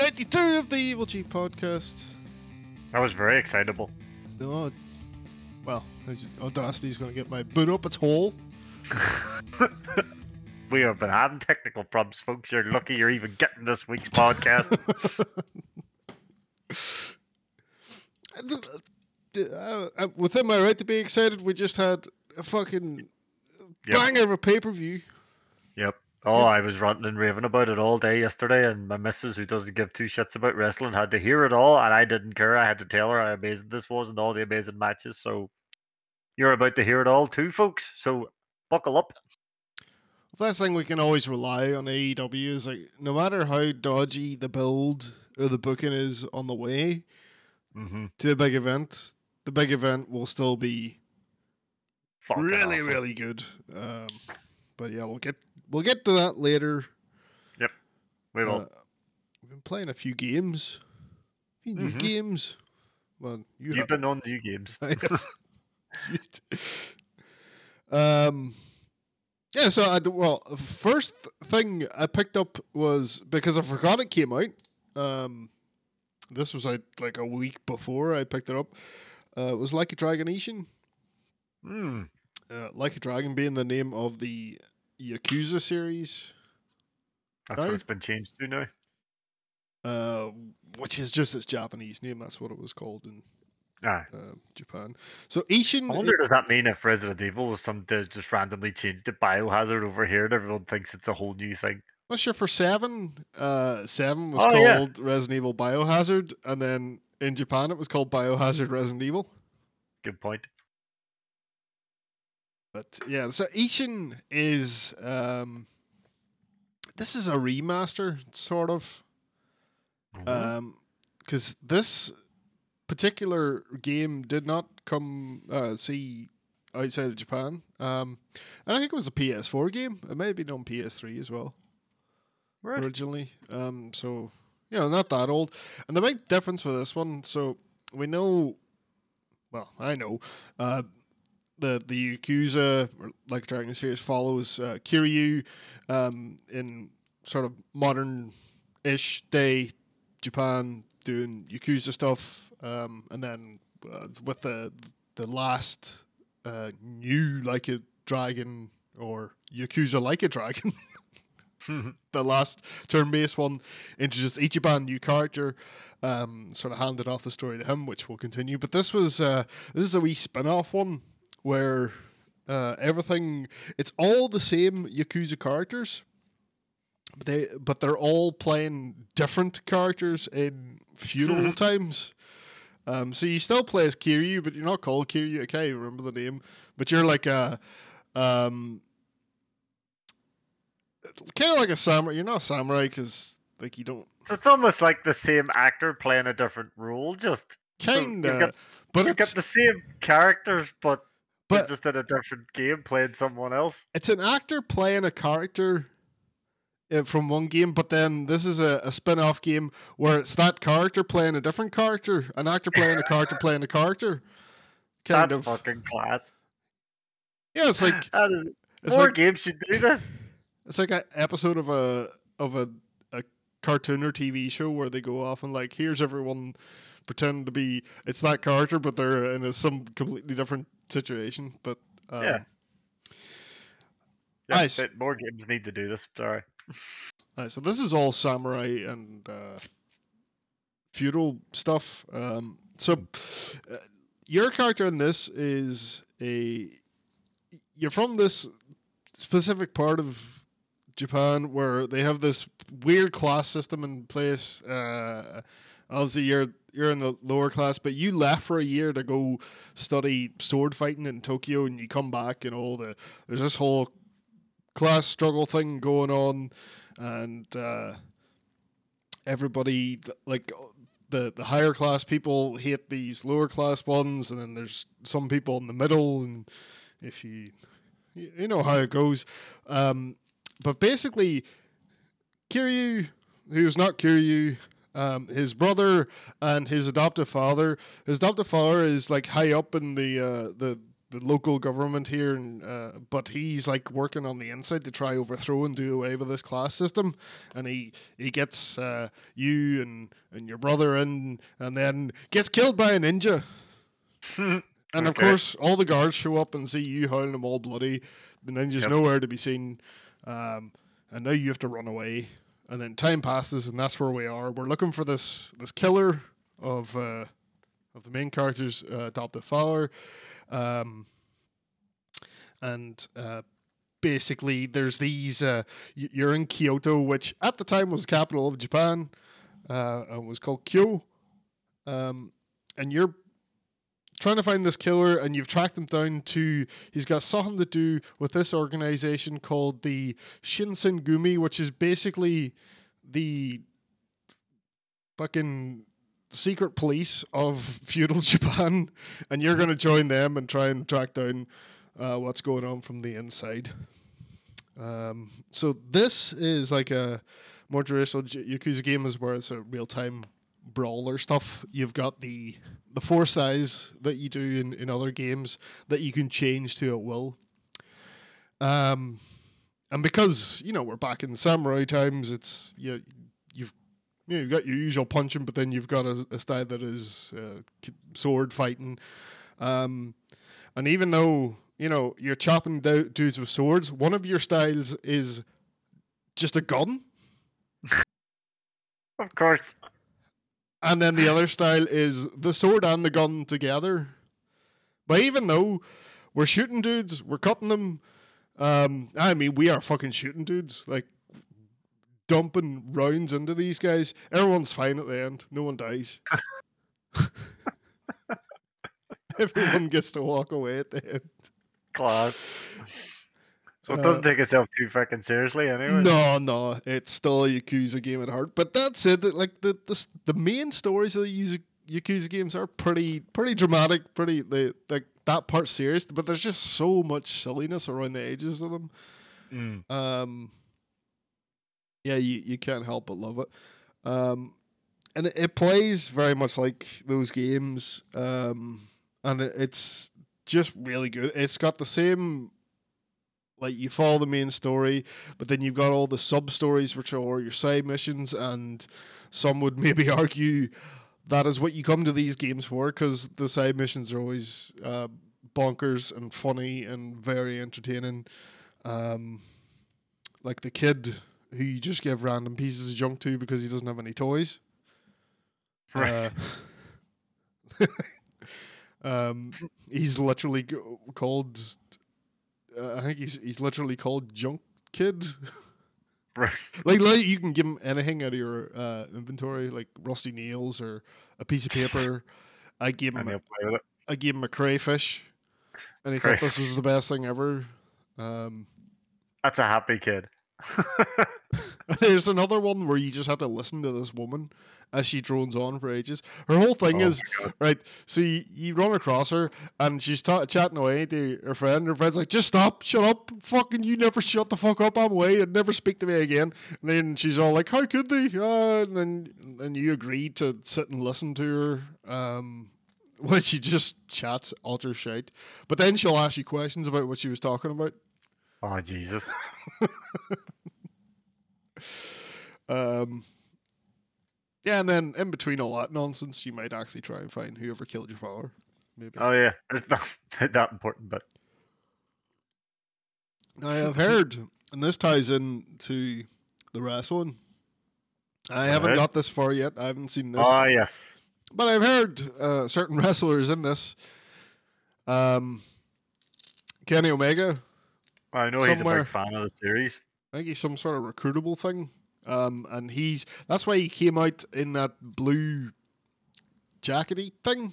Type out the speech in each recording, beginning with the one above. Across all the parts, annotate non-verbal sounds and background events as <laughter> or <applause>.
52 of the Evil G podcast. That was very excitable. Oh, well, Audacity's going to get my boot up its hole. <laughs> we have been having technical problems, folks. You're lucky you're even getting this week's podcast. <laughs> uh, uh, within my right to be excited, we just had a fucking yep. banger of a pay per view. Yep. Oh, I was ranting and raving about it all day yesterday, and my missus, who doesn't give two shits about wrestling, had to hear it all, and I didn't care. I had to tell her how amazing this was and all the amazing matches. So you're about to hear it all too, folks. So buckle up. The last thing we can always rely on AEW is like no matter how dodgy the build or the booking is on the way mm-hmm. to a big event, the big event will still be Fucking really, awesome. really good. Um, but yeah, we'll get we'll get to that later. Yep, we will. Uh, we've been playing a few games, a few new mm-hmm. games. Well, you have been on new games. <laughs> um, yeah. So I well, first thing I picked up was because I forgot it came out. Um, this was like like a week before I picked it up. Uh, it was like a Dragon Ishin. Hmm. Uh, like a Dragon being the name of the Yakuza series. That's what it's been changed to now. Uh, which is just its Japanese name. That's what it was called in uh, Japan. So Ishin. I wonder, does that mean if Resident Evil was some just randomly changed to Biohazard over here, and everyone thinks it's a whole new thing? Not sure for seven. Uh, seven was oh, called yeah. Resident Evil Biohazard, and then in Japan it was called Biohazard Resident Evil. Good point. But yeah, so Ishin is um, this is a remaster, sort of. Mm-hmm. Um, because this particular game did not come uh, see outside of Japan. Um, and I think it was a PS4 game. It may have been on PS3 as well. Right. Originally. Um, so you know, not that old. And the big difference with this one, so we know well, I know, uh, the the Yakuza, like Dragon series, follows uh, Kiryu um, in sort of modern ish day Japan doing Yakuza stuff, um, and then uh, with the the last uh, new like a dragon or Yakuza like a dragon. <laughs> the last turn-based one introduced Ichiban, new character, um, sort of handed off the story to him, which will continue. But this was uh, this is a wee spin-off one where uh, everything it's all the same Yakuza characters, but they but they're all playing different characters in feudal times. Um, so you still play as Kiryu, but you're not called Kiryu. I can't even remember the name, but you're like a um, kind of like a samurai. You're not a samurai because like you don't. It's almost like the same actor playing a different role, just kind so but you get the same characters, but but just in a different game playing someone else. It's an actor playing a character uh, from one game, but then this is a, a spin off game where it's that character playing a different character, an actor playing a character <laughs> playing a character. Kind That's of fucking class. Yeah, it's like <gasps> it's more like, games should do this. It's like an episode of a of a, a cartoon or TV show where they go off and like, here's everyone pretend to be it's that character, but they're in a, some completely different situation. But um, yeah, nice. more games need to do this. Sorry. Right, so this is all samurai and uh, feudal stuff. Um, so uh, your character in this is a you're from this specific part of Japan where they have this weird class system in place. Uh, obviously, you're you're in the lower class, but you left for a year to go study sword fighting in Tokyo, and you come back, and all the there's this whole class struggle thing going on, and uh, everybody like the the higher class people hate these lower class ones, and then there's some people in the middle, and if you you know how it goes, um, but basically, Kiryu, who's not Kiryu, um, his brother and his adoptive father. His adoptive father is like high up in the uh, the the local government here, and uh, but he's like working on the inside to try overthrow and do away with this class system, and he he gets uh, you and and your brother in, and then gets killed by a ninja. <laughs> And of course, all the guards show up and see you howling them all bloody. The ninja's Yep. nowhere to be seen, um, and now you have to run away. And then time passes, and that's where we are. We're looking for this this killer of uh, of the main character's uh, adoptive father, um, and uh, basically there's these. Uh, you're in Kyoto, which at the time was the capital of Japan, uh, and was called Kyo, um, and you're trying to find this killer and you've tracked him down to he's got something to do with this organization called the Shinsengumi which is basically the fucking secret police of <laughs> feudal Japan and you're going to join them and try and track down uh, what's going on from the inside. Um, so this is like a more traditional Yakuza game is where it's a real time brawler stuff. You've got the the force eyes that you do in, in other games that you can change to at will. Um, and because you know we're back in samurai times, it's you you've you know, you've got your usual punching, but then you've got a, a style that is uh, sword fighting. Um, and even though you know you're chopping do- dudes with swords, one of your styles is just a gun. Of course. And then the other style is the sword and the gun together. But even though we're shooting dudes, we're cutting them. Um, I mean, we are fucking shooting dudes, like dumping rounds into these guys. Everyone's fine at the end. No one dies. <laughs> <laughs> Everyone gets to walk away at the end. Class. So it Uh, doesn't take itself too fucking seriously anyway. No, no, it's still a Yakuza game at heart. But that said, that like the the, the main stories of the Yakuza- Yakuza games are pretty pretty dramatic, pretty they like that part serious. But there's just so much silliness around the edges of them. Mm. Um, yeah, you, you can't help but love it. Um, and it, it plays very much like those games. Um, and it, it's just really good. It's got the same, like you follow the main story, but then you've got all the sub stories, which are your side missions, and some would <laughs> maybe argue that is what you come to these games for, because the side missions are always uh, bonkers and funny and very entertaining. Um, like the kid who you just give random pieces of junk to because he doesn't have any toys. Right. Uh, <laughs> um, <laughs> he's literally called. Uh, I think he's he's literally called Junk Kid. <laughs> Right. like, like you can give him anything out of your uh, inventory, like rusty nails or a piece of paper. I gave him a, he'll play with it. I gave him a crayfish, and he thought this was the best thing ever. Um, That's a happy kid. <laughs> <laughs> There's another one where you just have to listen to this woman as she drones on for ages. Her whole thing Oh is right. So you, you run across her and she's ta- chatting away to her friend. Her friend's like, "Just stop, shut up, fucking you never shut the fuck up. I'm away and never speak to me again." And then she's all like, "How could they?" Uh, and then and you agree to sit and listen to her. Um, <laughs> well, she just chats utter shite. But then she'll ask you questions about what she was talking about. oh Jesus. <laughs> Um, yeah, and then in between all that nonsense, you might actually try and find whoever killed your father. Maybe. Oh yeah. <laughs> It's not <laughs> that important, but I have heard, and this ties in to the wrestling. I haven't got this far yet. I haven't seen this, oh yes. but I've heard uh, certain <laughs> wrestlers in this. Um, Kenny Omega, I know he's a big fan of the series. I think he's some sort of recruitable thing. Um, and he's that's why he came out in that blue jackety thing,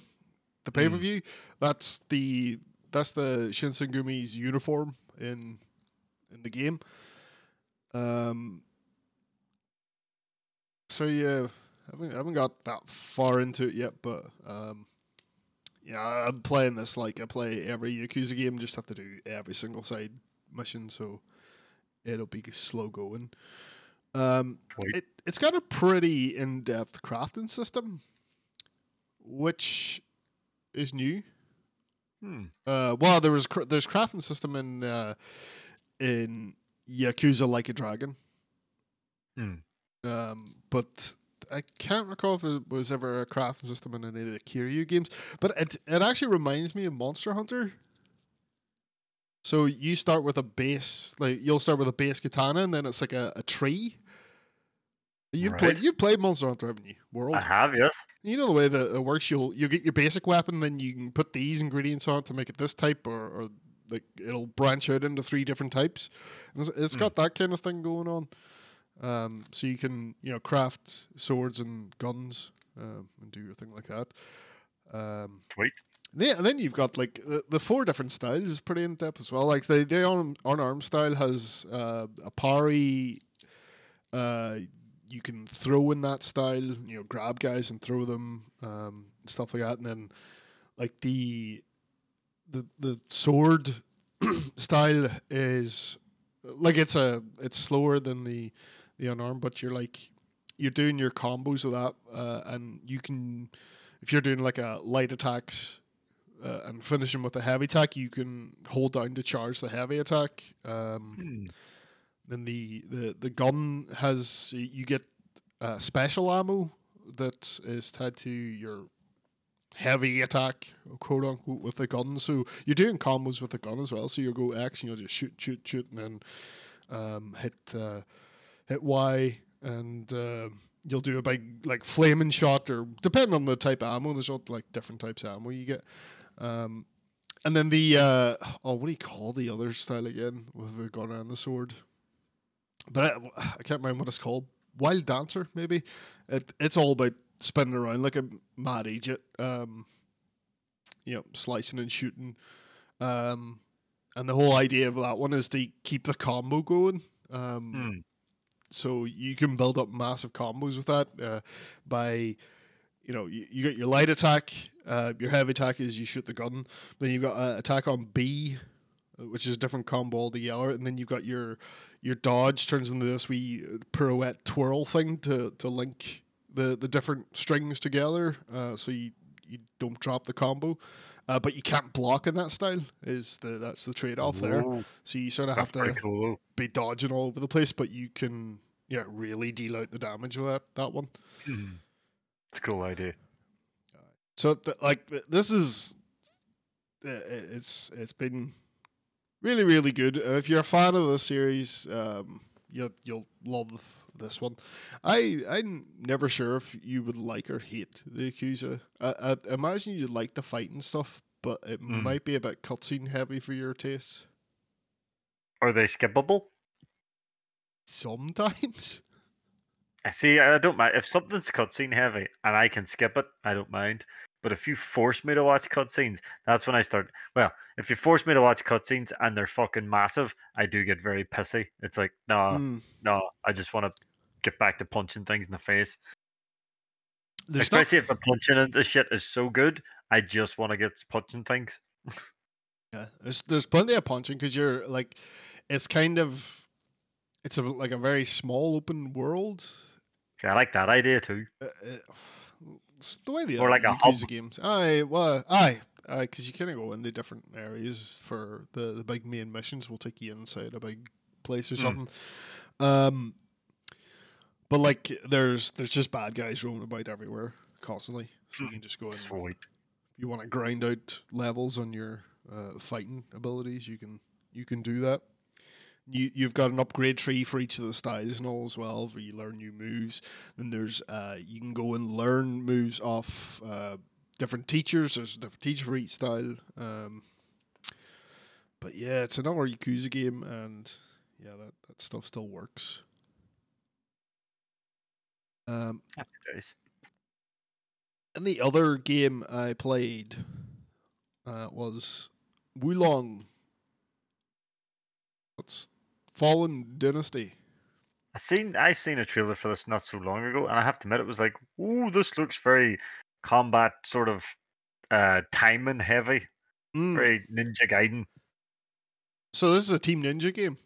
the pay per view. That's the that's the Shinsengumi's uniform in in the game. Um. So yeah, I haven't, I haven't got that far into it yet, but um, yeah, I'm playing this like I play every Yakuza game. Just have to do every single side mission, so it'll be slow going. Um, it it's got a pretty in depth crafting system, which is new. Hmm. Uh, well, there was cr- there's crafting system in uh, in Yakuza Like a Dragon. Hmm. Um, but I can't recall if it was ever a crafting system in any of the Kiryu games. But it it actually reminds me of Monster Hunter. So you start with a base, like you'll start with a base katana, and then it's like a, a tree. You play Right. you played Monster Hunter, haven't you? World. I have, yes. You know the way that it works. You'll you get your basic weapon, then you can put these ingredients on it to make it this type, or, or like it'll branch out into three different types. It's, it's got that kind of thing going on. Um, so you can you know craft swords and guns um, and do your thing like that. Um, Sweet. yeah, and then you've got like the, the four different styles is pretty in depth as well. Like the the on unarmed style has uh, a parry. Uh, you can throw in that style. You know, grab guys and throw them, um, stuff like that. And then like the the the sword <clears throat> style is like it's a it's slower than the the unarmed, but you're like you're doing your combos with that, uh, and you can if you're doing like a light attacks uh, and finishing with a heavy attack, you can hold down to charge the heavy attack. Um, Hmm. then the, the, the gun has you get uh, special ammo that is tied to your heavy attack, quote unquote, with the gun. So you're doing combos with the gun as well. So you'll go X and you'll just shoot, shoot, shoot, and then um, hit uh, hit Y, and uh, you'll do a big like flaming shot, or depending on the type of ammo. There's all like different types of ammo you get. Um, and then the uh, oh, what do you call the other style again with the gun and the sword? But I, I can't remember what it's called. Wild Dancer, maybe. It it's all about spinning around like a mad idiot. Um, you know, slicing and shooting. Um, and the whole idea of that one is to keep the combo going. Um, Hmm. So you can build up massive combos with that uh, by you know you, you your light attack uh, your heavy attack is you shoot the gun then you've got uh, attack on b uh, which is a different combo altogether and then you've got your your dodge turns into this wee pirouette twirl thing to, to link the, the different strings together uh, so you, you don't drop the combo uh, but you can't block in that style is the that's the trade-off there so you sort of That's have to cool. be dodging all over the place, but you can yeah really deal out the damage with that that one. Hmm. It's a cool idea. So th- like this is uh, it's it's been really really good. And if you're a fan of the series, um, you'll you'll love this one. I I'm never sure if you would like or hate the Yakuza. I, I imagine you'd like the fighting stuff, but it Mm. might be a bit cutscene heavy for your taste Are they skippable? sometimes. <laughs> I see. I don't mind if something's cutscene heavy and I can skip it. I don't mind. But if you force me to watch cutscenes, that's when I start. Well, if you force me to watch cutscenes and they're fucking massive, I do get very pissy. It's like, no, Mm. no, I just want to get back to punching things in the face. There's not Especially if the punching and the shit is so good, I just want to get punching things. Yeah, there's there's plenty of punching because you're like, it's kind of, it's a like a very small open world. See, I like that idea too. Uh, uh, it's the way the Or like a hub. games. Aye, well, aye, aye, because you kind of go into different areas for the the big main missions. Will take you inside a big place or Mm. something. Um, but like, there's there's just bad guys roaming about everywhere constantly, so you can just go in. Sweet. if you want to grind out levels on your uh, fighting abilities, you can you can do that. You you've got an upgrade tree for each of the styles and all as well, where you learn new moves. Then there's uh, you can go and learn moves off uh, different teachers. There's a different teacher for each style. Um, but yeah, it's another Yakuza game, and yeah, that, that stuff still works. Um, Happy days. and the other game I played uh, was Wo Long. It's Fallen Dynasty. I seen I seen a trailer for this not so long ago, and I have to admit it was like, ooh, this looks very combat sort of uh timing heavy, Mm. very Ninja Gaiden. So this is a Team Ninja game.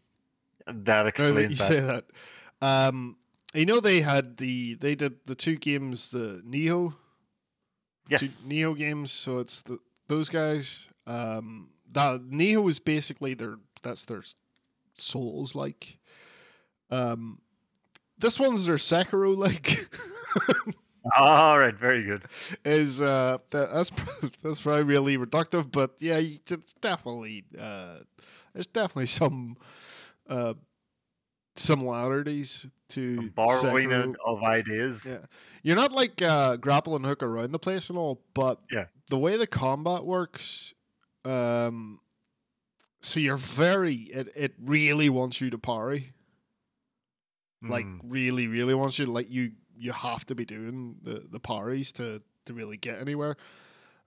That Now that you that. say that, um, you know they had the they did the two games the Nioh Yes. two Nioh games. So it's the those guys. Um, that Nioh is basically their that's their souls like. Um, this one's their Sekiro like. <laughs> All right, very good. Is uh that, that's <laughs> that's probably really reductive, but yeah, it's definitely uh there's definitely some uh similarities to borrowing Sekiro. of ideas. Yeah, you're not like uh, grapple and hook around the place and all, but Yeah. the way the combat works, um, so you're very it it really wants you to parry, like Mm. really really wants you to like you you have to be doing the the parries to to really get anywhere,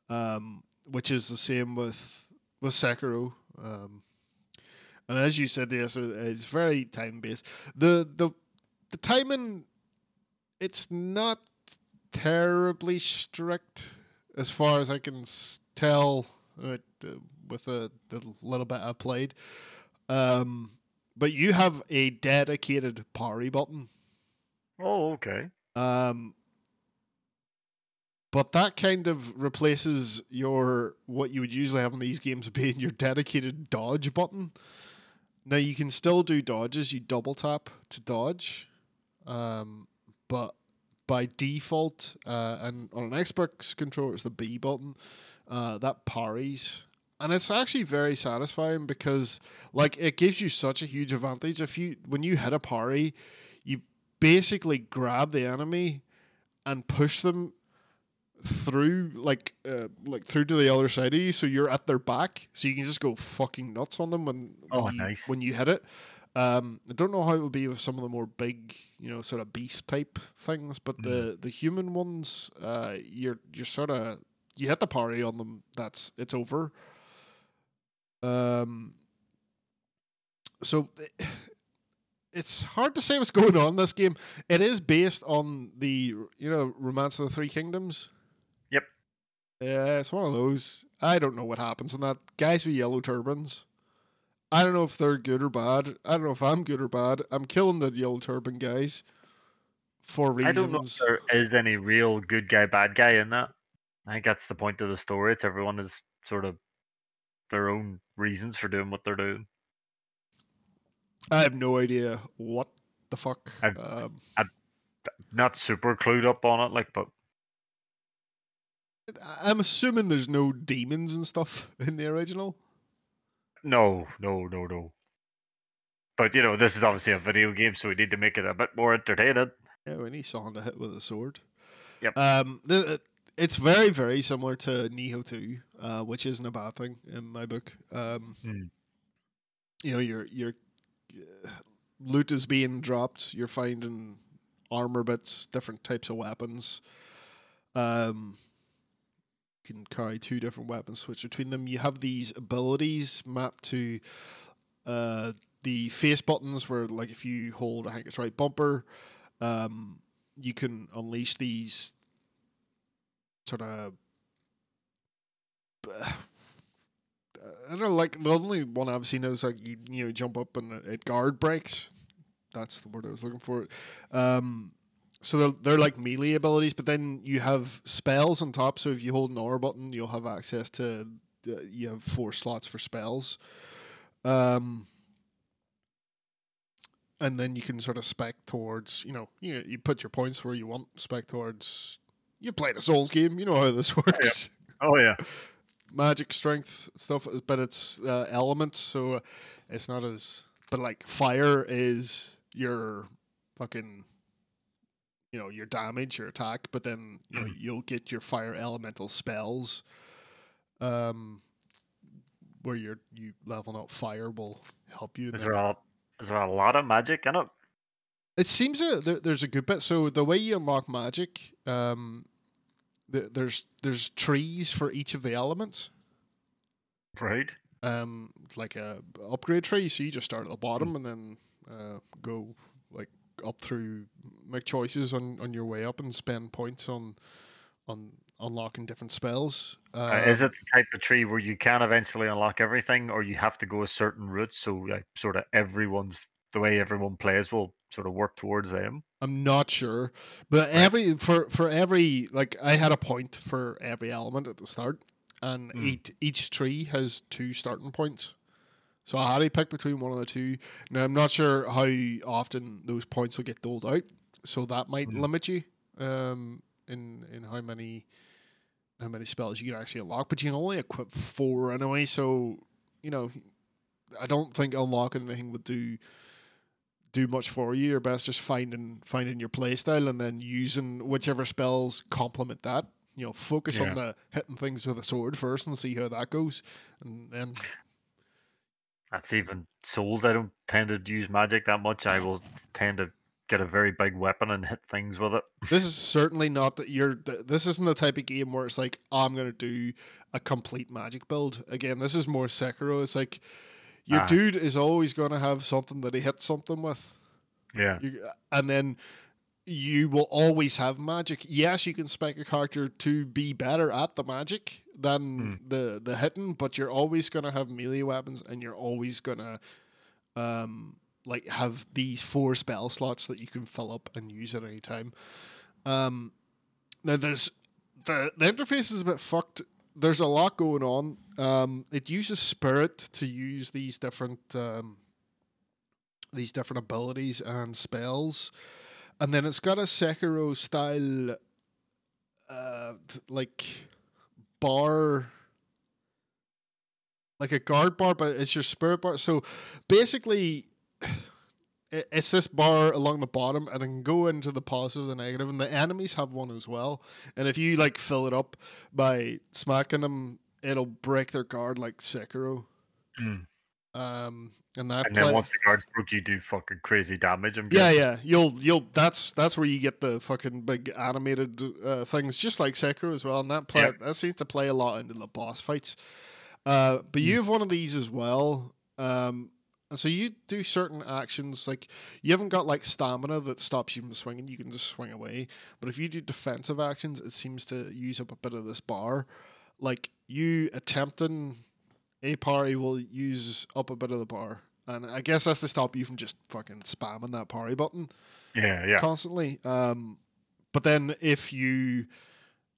um, which is the same with with Sekiro. Um, and as you said there, so it's very time based. The the the timing, it's not terribly strict as far as I can tell uh, with a, the little bit I played. Um, but you have a dedicated parry button. Oh, okay. Um, but that kind of replaces your what you would usually have in these games being your dedicated dodge button. Now you can still do dodges. You double tap to dodge, um, but by default, uh, and on an Xbox controller, it's the B button. Uh, that parries, and it's actually very satisfying because like it gives you such a huge advantage. If you when you hit a parry, you basically grab the enemy and push them through like uh, like through to the other side of you so you're at their back so you can just go fucking nuts on them when Oh, when, you, nice. when you hit it um, I don't know how it will be with some of the more big, you know, sort of beast type things, but the the human ones, uh, you're you're sort of you hit the parry on them. That's it's over. Um. So <sighs> it's hard to say what's going on in this game. It is based on the you know Romance of the Three Kingdoms. Yep. Yeah, it's one of those. I don't know what happens in that. Guys with yellow turbans. I don't know if they're good or bad. I don't know if I'm good or bad. I'm killing the yellow turban guys for I reasons. don't know if there is any real good guy, bad guy in that. I think that's the point of the story. It's everyone is sort of their own reasons for doing what they're doing. I have no idea what the fuck. I've- Um, Not super clued up on it, like, but I'm assuming there's no demons and stuff <laughs> in the original. No, no, no, no. But you know, this is obviously a video game, so we need to make it a bit more entertaining. Yeah, we need someone to hit with a sword. Yep. Um, the, it's very, very similar to Nioh 2, uh, which isn't a bad thing in my book. Um, Hmm. You know, your your uh, loot is being dropped. You're finding armor bits, different types of weapons. Um, can carry two different weapons, switch between them. You have these abilities mapped to uh, the face buttons, where like if you hold, I think it's right bumper, um, you can unleash these sort of. <sighs> I don't know, like the only one I've seen is like you you know jump up and it guard breaks. That's the word I was looking for. Um, so they're they're like melee abilities, but then you have spells on top. So if you hold an R button, you'll have access to uh, you have four slots for spells. Um, and then you can sort of spec towards you know you you put your points where you want spec towards. You played a Souls game, you know how this <laughs> works. Oh yeah, Magic strength stuff, but it's uh, elements, so it's not as. But like fire is your fucking, you know, your damage, your attack. But then you know, Mhm. you'll get your fire elemental spells. Um, where you're you leveling up fire will help you. is there. a is there a lot of magic in it? It seems that there, there's a good bit. So the way you unlock magic, um, th- there's there's trees for each of the elements. Right. Um, like a upgrade tree. So you just start at the bottom and then uh, go up through, make choices on, on your way up and spend points on on unlocking different spells. Uh, is Um, it the type of tree where you can eventually unlock everything, or you have to go a certain route? So like sort of everyone's the way everyone plays will sort of work towards them. I'm not sure, but every for for every like I had a point for every element at the start, and Mm. each each tree has two starting points. So I had to pick between one of the two. Now I'm not sure how often those points will get doled out, so that might Mm. limit you um, in in how many how many spells you can actually unlock. But you can only equip four anyway, so you know I don't think unlocking anything would do do much for you. You're best just finding finding your playstyle and then using whichever spells complement that. You know, focus Yeah. on the hitting things with a sword first and see how that goes, and then That's even souls. I don't tend to use magic that much. I will tend to get a very big weapon and hit things with it. this is <laughs> certainly not that you're. This isn't the type of game where it's like oh, I'm gonna do a complete magic build. Again, this is more Sekiro. It's like your Ah. dude is always gonna have something that he hits something with. Yeah. You, and then you will always have magic. Yes, you can spec a character to be better at the magic than the the hitting, but you're always gonna have melee weapons, and you're always gonna um like have these four spell slots that you can fill up and use at any time. Um, now there's the the interface is a bit fucked. There's a lot going on. Um, it uses spirit to use these different um, these different abilities and spells, and then it's got a Sekiro style, uh, t- like bar, like a guard bar, but it's your spirit bar. So basically, <sighs> it's this bar along the bottom, and it can go into the positive, the negative, and the enemies have one as well. And if you like fill it up by smacking them, it'll break their guard like Sekiro. Mm. Um, and that And then play- once the guards broke, you do fucking crazy damage. I'm yeah, guessing. yeah. You'll you'll that's that's where you get the fucking big animated uh, things, just like Sekiro as well. And that play Yep. that seems to play a lot into the boss fights. Uh, but you have one of these as well. Um, and so you do certain actions like you haven't got like stamina that stops you from swinging. You can just swing away. But if you do defensive actions, it seems to use up a bit of this bar. Like you attempting a party will use up a bit of the bar. And I guess that's to stop you from just fucking spamming that parry button Yeah, yeah. constantly. Um, but then if you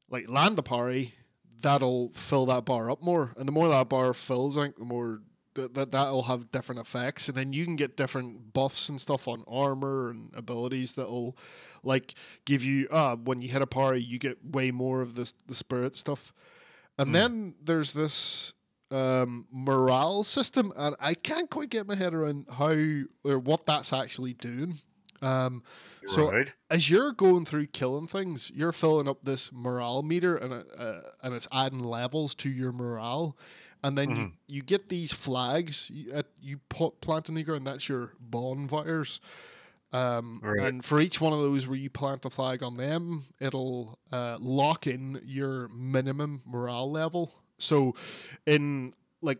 like land the parry, that'll fill that bar up more, and the more that bar fills, I think the more that that that'll have different effects, and then you can get different buffs and stuff on armor and abilities that'll like give you uh when you hit a parry, you get way more of this the spirit stuff, and then there's this um, morale system, and I can't quite get my head around how or what that's actually doing. Um, so right. as you're going through killing things, you're filling up this morale meter, and uh, and it's adding levels to your morale, and then you, you get these flags you, uh, you put plant in the ground. That's your bonfires. Um, Right. And for each one of those where you plant a flag on them, it'll uh, lock in your minimum morale level. So, in like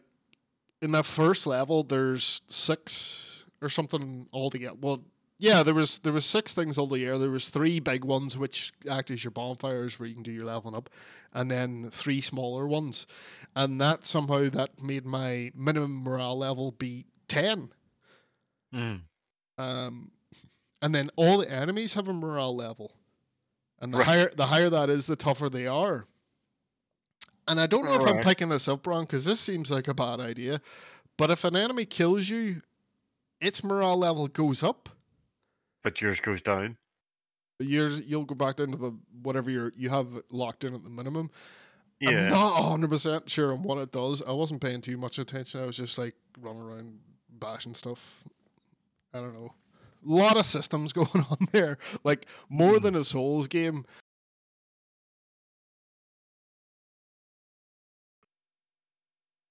in that first level, there's six or something altogether. Well, yeah, there was there was six things all the year There was three big ones which act as your bonfires where you can do your leveling up, and then three smaller ones, and that somehow that made my minimum morale level be ten. Mm. Um, and then all the enemies have a morale level, and the Right. higher the higher that is, the tougher they are. And I don't know if I'm picking this up wrong because this seems like a bad idea, but if an enemy kills you, its morale level goes up. But yours goes down. Yours, you'll go back down to the whatever you you have locked in at the minimum. I'm Yeah. not 100 percent sure on what it does. I wasn't paying too much attention. I was just like running around bashing stuff. I don't know. A lot of systems <laughs> going on there. Like more hmm. than a Souls game.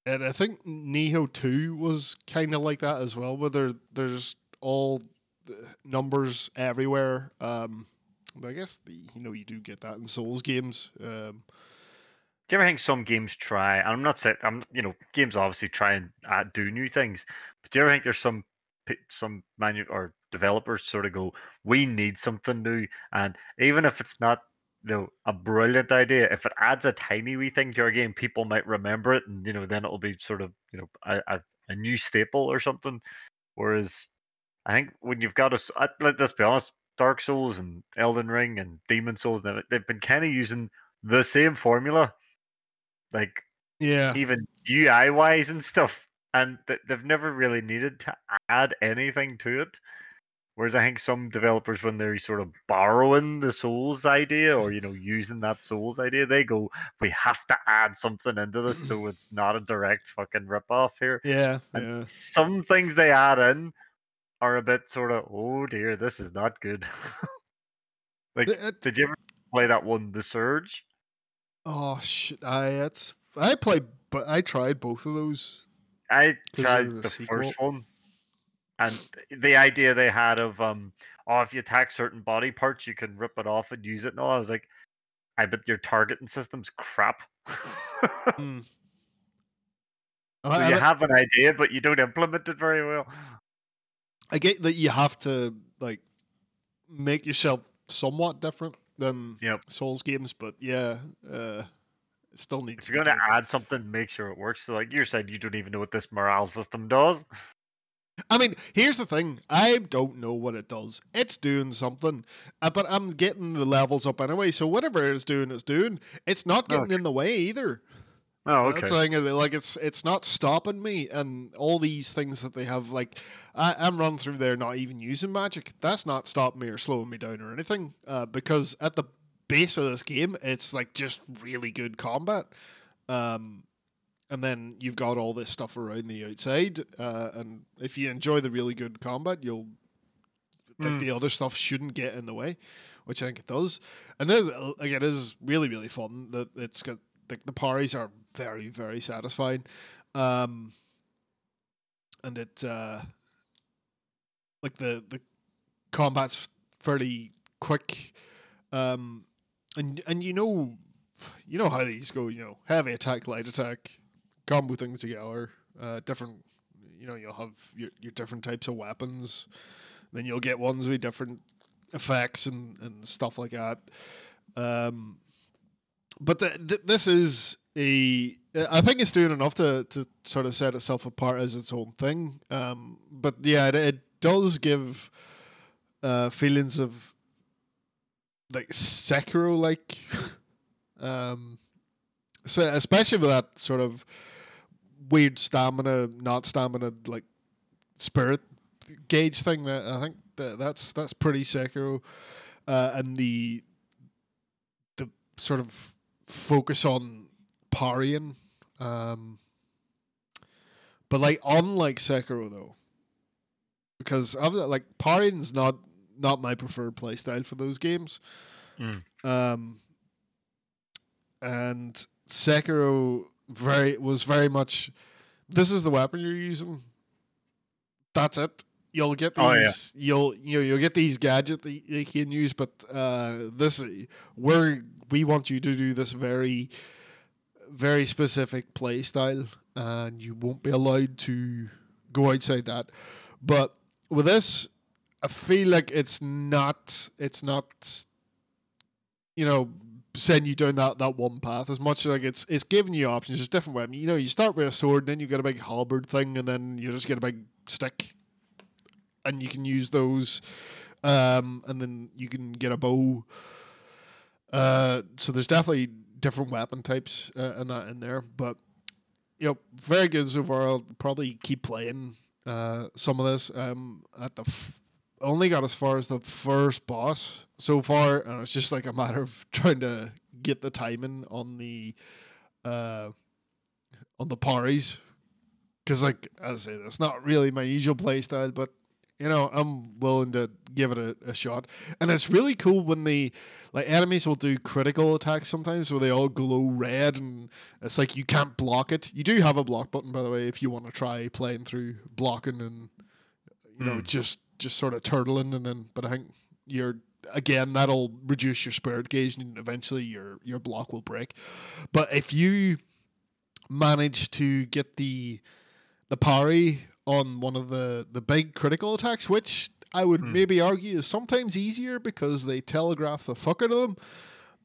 And I think Nioh 2 was kind of like that as well, where there, there's all numbers everywhere. Um, but I guess the, you know you do get that in Souls games. Um, Do you ever think some games try? And I'm not saying I'm, you know, games obviously try and uh, do new things. But do you ever think there's some some manu- or developers sort of go, we need something new, and even if it's not, you know, a brilliant idea, if it adds a tiny wee thing to your game, people might remember it, and you know, then it'll be sort of, you know, a, a, a new staple or something. Whereas, I think when you've got a, let, let's be honest, Dark Souls and Elden Ring and Demon Souls, they've been kind of using the same formula like Yeah. even UI wise and stuff. And they've never really needed to add anything to it. Whereas I think some developers, when they're sort of borrowing the Souls idea or you know <laughs> using that Souls idea, they go, "We have to add something into this so <laughs> it's not a direct fucking rip off here." Yeah. And Yeah. some things they add in are a bit sort of, "Oh dear, this is not good." <laughs> like, It- uh, it- did you ever play that one, The Surge? oh shit! I it's I played, but I tried both of those. I tried the sequel. first one, and the idea they had of um, oh, if you attack certain body parts, you can rip it off and use it. And all I was like, I bet your targeting system's crap. <laughs> Mm. so I, you have an idea, but you don't implement it very well. I get that you have to like make yourself somewhat different than Yep. Souls games, but yeah, uh, it still needs. If you're to going to add something, make sure it works. So, like you said, you don't even know what this morale system does. I mean, here's the thing: I don't know what it does. It's doing something, uh, but I'm getting the levels up anyway. So whatever it's doing, it's doing. It's not getting in the way either. Oh, okay. That's the thing. Like it's it's not stopping me, and all these things that they have. Like I, I'm running through there, not even using magic. That's not stopping me or slowing me down or anything. Uh, because at the base of this game, it's like just really good combat. Um, and then you've got all this stuff around the outside. Uh, and if you enjoy the really good combat, you'll think Mm. the other stuff shouldn't get in the way, which I think it does. And then again, it is really really fun. That it's got like the parries are very very satisfying, um, and it uh, like the the combat's fairly quick, um, and and you know you know how these go. You know heavy attack, light attack, combo things together. Uh, different, you know, you'll have your, your different types of weapons. Then you'll get ones with different effects and, and stuff like that. Um, but the, th- this is a. I think it's doing enough to, to sort of set itself apart as its own thing. Um, but yeah, it, it does give uh, feelings of like Sekiro like. <laughs> um, so especially with that sort of weird stamina, not stamina, like spirit gauge thing. That I think that that's that's pretty Sekiro, uh, and the the sort of focus on parrying. Um, but like unlike Sekiro though, because that, like parrying's not not my preferred playstyle for those games. Mm. Um, and Sekiro very was very much this is the weapon you're using. That's it. You'll get these. Oh, yeah. You'll you know you'll get these gadgets that you can use, but uh, this where we want you to do this very, very specific play style, and you won't be allowed to go outside that. But with this, I feel like it's not. It's not. You know, send you down that, that one path as much as like it's it's giving you options. There's different weapons. You know, you start with a sword, then you get a big halberd thing, and then you just get a big stick, and you can use those. Um, and then you can get a bow. Uh, so there's definitely different weapon types uh, and that in there, but you know, very good so far. I'll probably keep playing uh, some of this. Um, at the f- only got as far as the first boss so far, and it's just like a matter of <laughs> trying to get the timing on the uh, on the parries. Because, like as I say, that's not really my usual play style, but you know, I'm willing to give it a, a shot. And it's really cool when the like enemies will do critical attacks sometimes where they all glow red and it's like you can't block it. You do have a block button by the way if you want to try playing through blocking and you know, Hmm. just just sort of turtling and then but I think you're again that'll reduce your spirit gauge and eventually your your block will break. But if you manage to get the the parry on one of the the big critical attacks, which I would Hmm. maybe argue is sometimes easier because they telegraph the fuck out of them.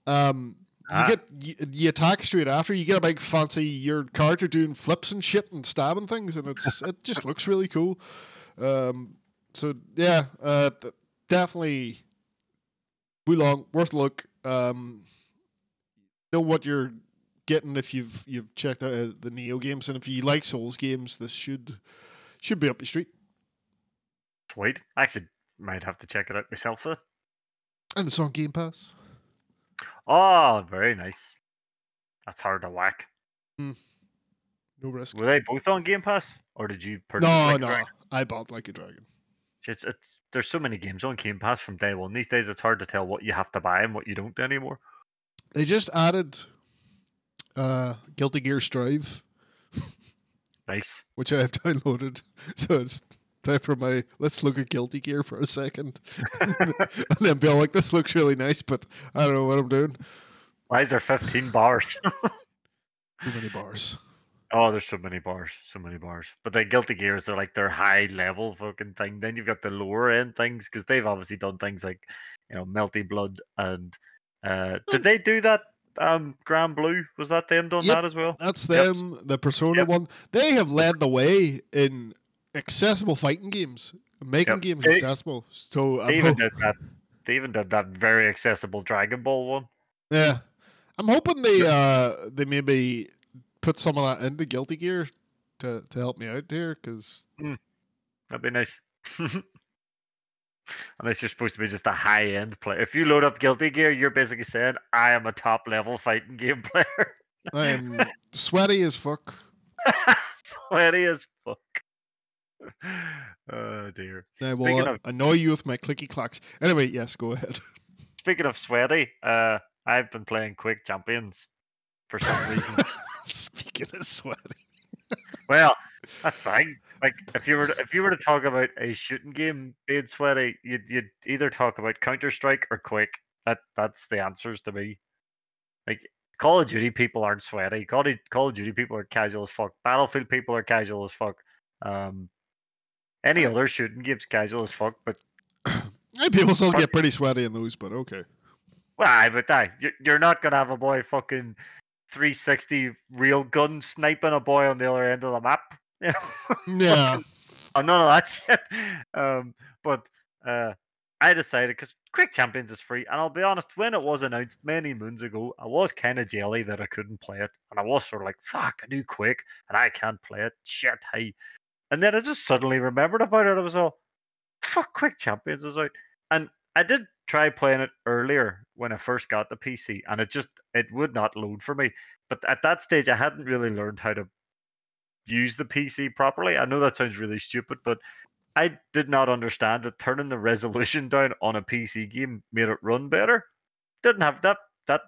Um, you Ah. get you, you attack straight after. You get a big fancy your character doing flips and shit and stabbing things, and it's it just looks really cool. Um, so yeah, uh, definitely Wo Long worth a look. Um, know what you're getting if you've you've checked out uh, the Nioh games, and if you like Souls games, this should should be up your street. Sweet. I actually might have to check it out myself though. And it's on Game Pass. Oh, very nice. That's hard to whack. No risk. Were they both on Game Pass, or did you purchase? No, Like no. I bought like a dragon. It's, it's there's so many games on Game Pass from day one. These days, it's hard to tell what you have to buy and what you don't anymore. They just added uh Guilty Gear Strive, Nice. <laughs> which I have downloaded. <laughs> So it's time for my let's look at Guilty Gear for a second. <laughs> and then be all like, this looks really nice, but I don't know what I'm doing. Why is there 15 bars? Too many bars. Oh, there's so many bars, so many bars. But the Guilty Gears, they're like their high level fucking thing. Then you've got the lower end things because they've obviously done things like, you know, Melty Blood and uh did they do that? Um, Granblue was that them doing Yep. that as well? That's Yep. them, the Persona Yep. one. They have led the way in accessible fighting games, making Yep. games They- accessible. So I'm They even ho- did that. They even did that very accessible Dragon Ball one. yeah, I'm hoping they uh they maybe put some of that into Guilty Gear to to help me out here because That'd be nice. <laughs> Unless you're supposed to be just a high end player. If you load up Guilty Gear, you're basically saying, I am a top level fighting game <laughs> player. I'm sweaty as fuck. <laughs> Sweaty as fuck. Oh dear. I will Speaking of- annoy you with my clicky clacks. Anyway, yes, go ahead. Speaking of sweaty, uh, I've been playing Quake Champions for some reason. Of sweaty, <laughs> well, that's fine. Like if you were to, if you were to talk about a shooting game being sweaty, you'd you'd either talk about Counter Strike or Quake. That that's the answers to me. Like Call of Duty people aren't sweaty. Call of, Call of Duty people are casual as fuck. Battlefield people are casual as fuck. Um, any other shooting games casual as fuck. But <coughs> hey, people still get pretty sweaty in those, but okay. well, aye, but you- you're not gonna have a boy fucking 360 real gun sniping a boy on the other end of the map. <laughs> You know. Yeah, <laughs> Oh, none of that shit. Um, but uh, I decided because Quake Champions is free, and I'll be honest, when it was announced many moons ago, I was kind of jelly that I couldn't play it, and I was sort of like, "Fuck, I do Quake, and I can't play it." Shit, hey. And then I just suddenly remembered about it. I was all, "Fuck, Quake Champions is out," and I did try playing it earlier when I first got the PC, and it just it would not load for me. But at that stage, I hadn't really learned how to use the PC properly. I know that sounds really stupid, but I did not understand that turning the <laughs> resolution down on a PC game made it run better. Didn't have that. That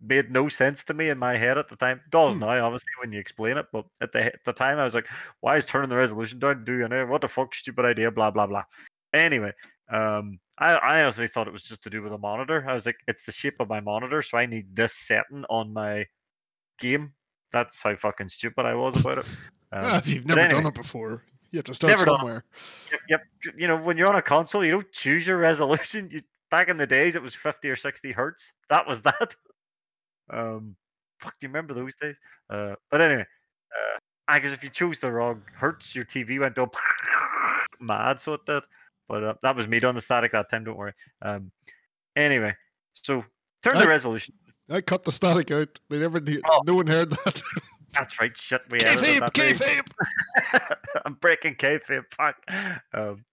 made no sense to me in my head at the time. Does Hmm. now, obviously, when you explain it, but at the at the time, I was like, "Why is turning the resolution down do you know? What the fuck, stupid idea?" Blah blah blah. Anyway, um, I I honestly thought it was just to do with the monitor. I was like, "It's the shape of my monitor, so I need this setting on my game." That's how fucking stupid I was about it. Um, Well, if you've never anyway. done it before, you have to start Never done it. somewhere. Yep, yep. You know, when you're on a console, you don't choose your <laughs> resolution. You back in the days, it was 50 or 60 hertz. That was <laughs> that. Um, fuck, do you remember those days? Uh, but anyway, uh, I guess if you chose the wrong hertz, your TV went up <laughs> mad, so it did. But uh, that was me doing the static that time. Don't worry. Um, anyway, so turn the resolution. I cut the static out. They never. Did, Oh. No one heard that. <laughs> That's right. Shit, we Kayfabe, kayfabe. <laughs> I'm breaking kayfabe. Fuck. Um,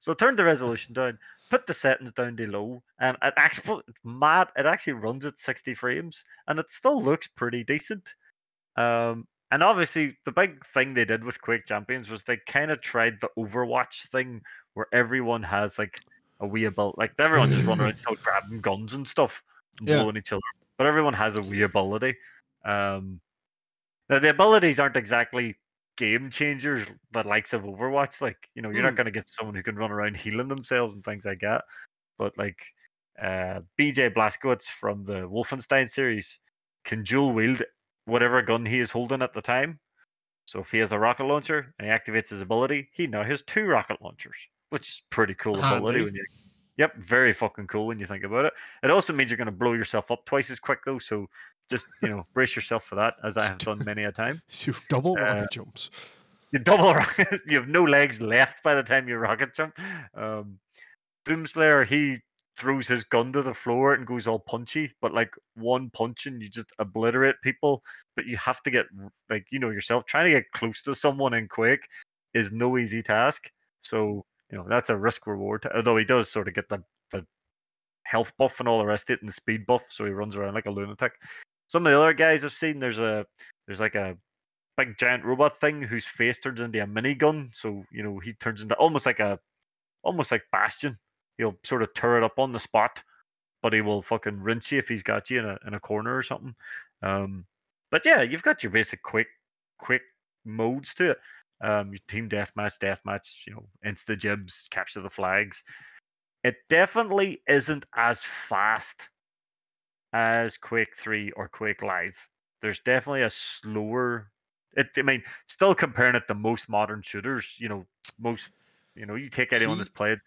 so turn the resolution down, put the settings down to low, and it actually mad. It actually runs at 60 frames, and it still looks pretty decent. Um, and obviously, the big thing they did with Quake Champions was they kind of tried the Overwatch thing, where everyone has like a wee ability, like everyone just running around <laughs> still grabbing guns and stuff and Yeah. blowing each other, but everyone has a wee ability. Um, now the abilities aren't exactly game changers the likes of Overwatch. Like, you know, you're not Mm. going to get someone who can run around healing themselves and things like that. But like uh, BJ Blazkowicz from the Wolfenstein series can dual wield whatever gun he is holding at the time. So if he has a rocket launcher and he activates his ability, he now has two rocket launchers, which is pretty cool ability. When you, yep, very fucking cool when you think about it. It also means you're going to blow yourself up twice as Quake though. So just you know, brace yourself for that, as I have done many a time. <laughs> So double Uh, rocket jumps. You double <laughs> rocket. You have no legs left by the time you rocket jump. Um, Doomslayer, he throws his gun to the floor and goes all punchy, but like one punch and you just obliterate people. But you have to get like you know yourself trying to get close to someone in quick is no easy task. So you know that's a risk reward. Although he does sort of get the the health buff and all the rest of it and the speed buff, so he runs around like a lunatic. Some of the other guys I've seen, there's a there's like a big giant robot thing whose face turns into a minigun. So you know he turns into almost like a almost like Bastion he'll sort of tear it up on the spot, but he will fucking rinse you if he's got you in a in a corner or something. Um, but yeah, you've got your basic quick quick modes to it. Um, your team deathmatch, deathmatch, you know, instagibs, capture the flags. It definitely isn't as fast as Quake Three or Quake Live. There's definitely a slower. It, I mean, still comparing it to most modern shooters, you know, most, you know, you take anyone See, that's played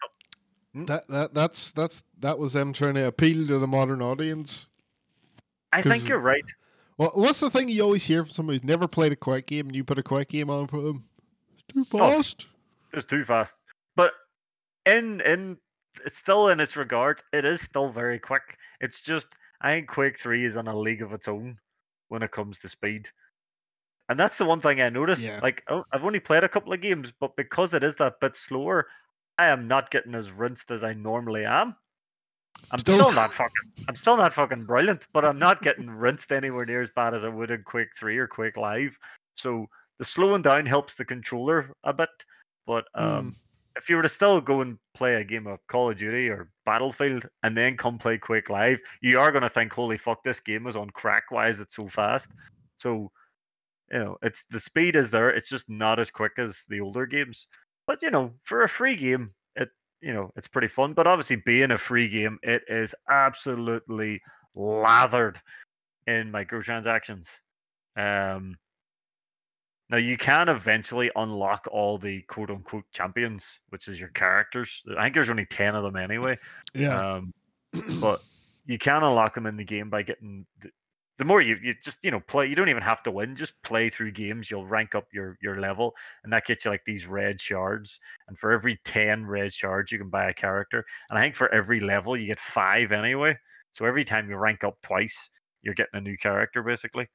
Hmm? That that that's that's that was them trying to appeal to the modern audience. I think you're right. Well, what's the thing you always hear from somebody who's never played a Quake game and you put a Quake game on for them? Too oh, fast. Oh, it's too fast. But in in it's still in its regards, it is still very quick. It's just I think Quake Three is on a league of its own when it comes to speed. And that's the one thing I noticed. Yeah. Like oh, I've only played a couple of games, but because it is that bit slower, I am not getting as rinsed as I normally am. I'm still, still not fucking. I'm still not fucking brilliant, but I'm not getting rinsed anywhere near as bad as I would in Quake Three or Quake Live. So the slowing down helps the controller a bit, but um, mm. if you were to still go and play a game of Call of Duty or Battlefield and then come play Quake Live, you are gonna think, "Holy fuck, this game is on crack! Why is it so fast?" So, you know, it's the speed is there. It's just not as quick as the older games. But you know, for a free game, it you know it's pretty fun. But obviously, being a free game, it is absolutely lathered in microtransactions. Um, now you can eventually unlock all the quote unquote champions, which is your characters. I think there's only ten of them anyway. Yeah. Um, <clears throat> but you can unlock them in the game by getting the more you, you just you know play you don't even have to win just play through games you'll rank up your your level and that gets you like these red shards and for every 10 red shards you can buy a character and i think for every level you get five anyway so every time you rank up twice you're getting a new character basically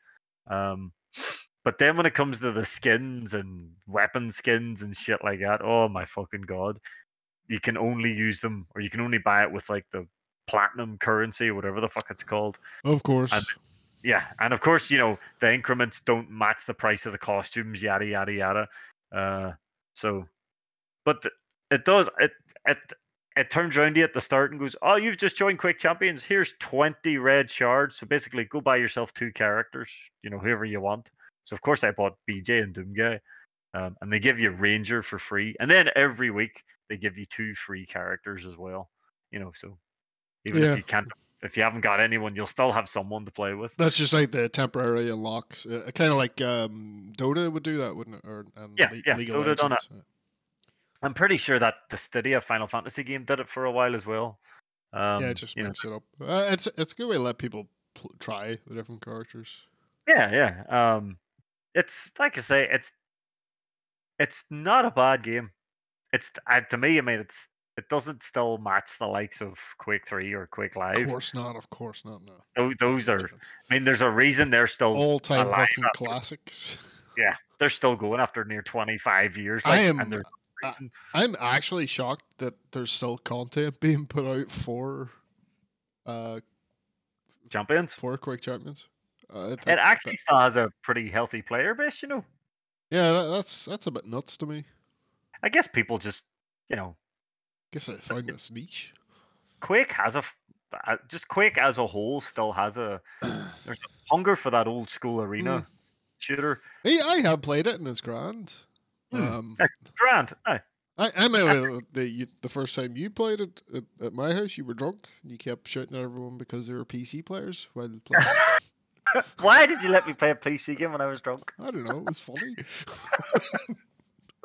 um but then when it comes to the skins and weapon skins and shit like that oh my fucking god you can only use them or you can only buy it with like the platinum currency or whatever the fuck it's called of course and yeah, and of course, you know the increments don't match the price of the costumes, yada yada yada. Uh, so, but it does. It it it turns around to you at the start and goes, "Oh, you've just joined Quake Champions. Here's twenty red shards. So basically, go buy yourself two characters. You know, whoever you want." So of course, I bought BJ and Doomguy, um, and they give you Ranger for free, and then every week they give you two free characters as well. You know, so even yeah. if you can't if you haven't got anyone, you'll still have someone to play with. That's just like the temporary unlocks, uh, kind of like um, Dota would do that, wouldn't it? Or yeah, Le- yeah, League Dota done it. I'm pretty sure that the Stadia Final Fantasy game did it for a while as well. Um, yeah, it just makes know. it up. Uh, it's it's a good way to let people pl- try the different characters. Yeah, yeah. Um, it's like I say, it's it's not a bad game. It's uh, to me, I mean, it's it doesn't still match the likes of Quake Three or Quake Live. Of course not. Of course not. No. Those, those are. I mean, there's a reason they're still all time fucking after, classics. <laughs> Yeah, they're still going after near 25 years. Like, I am. I'm actually shocked that there's still content being put out for uh champions for Quake Champions. Uh, it, it actually that, still has a pretty healthy player base, you know. Yeah, that, that's that's a bit nuts to me. I guess people just, you know, Guess I find this niche. Quake has a uh, just Quake as a whole still has a <clears throat> there's a hunger for that old school arena mm. shooter. Hey, I have played it and it's grand. Mm. Um, it's grand. Aye. I, I remember the the first time you played it at, at, my house. You were drunk and you kept shouting at everyone because they were PC players while playing. <laughs> <laughs> Why did you let me play a PC game when I was drunk? I don't know. It was funny.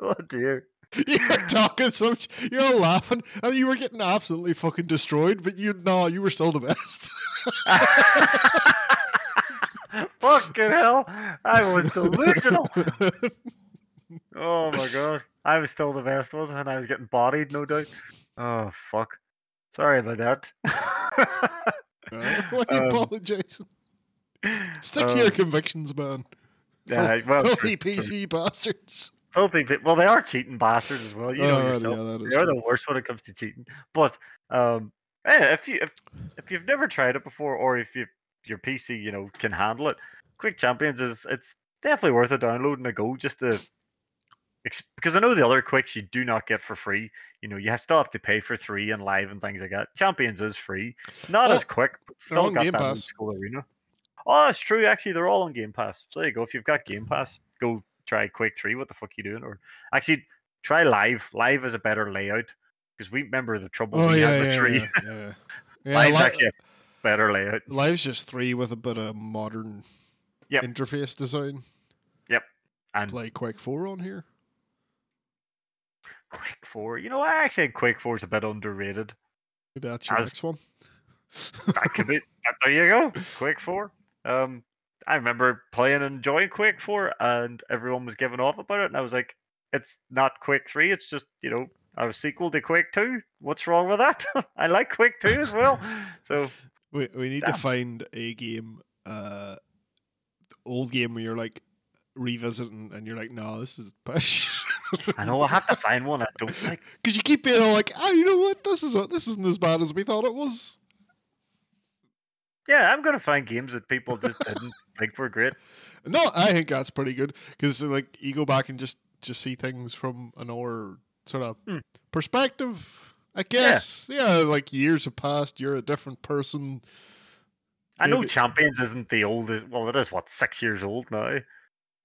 <laughs> oh dear. <laughs> You're talking some, you're laughing, and you were getting absolutely fucking destroyed. But you, no, you were still the best. fucking hell, I was delusional. oh my god, I was still the best, wasn't I? I was getting bodied, no doubt. Oh fuck. Sorry about that. Uh, why are you Um, apologizing? Stick to your um, convictions, man. yeah, well, filthy. <laughs> PC bastards. Filthy Well, they are cheating bastards as well. You know oh, yourself. yeah, they are true. the worst when it comes to cheating. But um, yeah, if you if, if you've never tried it before, or if you your PC you know can handle it, Quake Champions is it's definitely worth a download and a go just to because I know the other Quakes you do not get for free. You know you have still have to pay for three and live and things like that. Champions is free, not Oh, as quick, but still got Game that Pass. school arena. Oh, it's true. Actually, they're all on Game Pass. So there you go. If you've got Game Pass, go try Quake Three. What the fuck you doing? Or actually, try Live. Live is a better layout because we remember the trouble Oh we yeah, had with yeah, Three. yeah, yeah. <laughs> yeah Live's li- actually a better layout. Live's just three with a bit of modern Yep. interface design. Yep. And Play Quake Four on here. Quake Four, you know, I actually think Quake Four is a bit underrated. Maybe that's your As- next one. That could be. <laughs> there you go. Quake Four. Um, I remember playing and enjoying Quake Four, and everyone was giving off about it, and I was like, "It's not Quake Three. It's just you know a sequel to Quake Two. What's wrong with that? <laughs> I like Quake Two as well." So <laughs> we we need to find a game, uh, old game where you're like revisiting and you're like, no, this is <laughs> push. I know I have to find one I don't like. Because you keep being all like, oh, you know what? This is this isn't as bad as we thought it was. Yeah, I'm gonna find games that people just didn't <laughs> think were great. No, I think that's pretty good because like you go back and just just see things from another sort of Hmm. perspective. I guess yeah. like years have passed. You're a different person. I know Champions isn't the oldest. Well, it is what six years old now,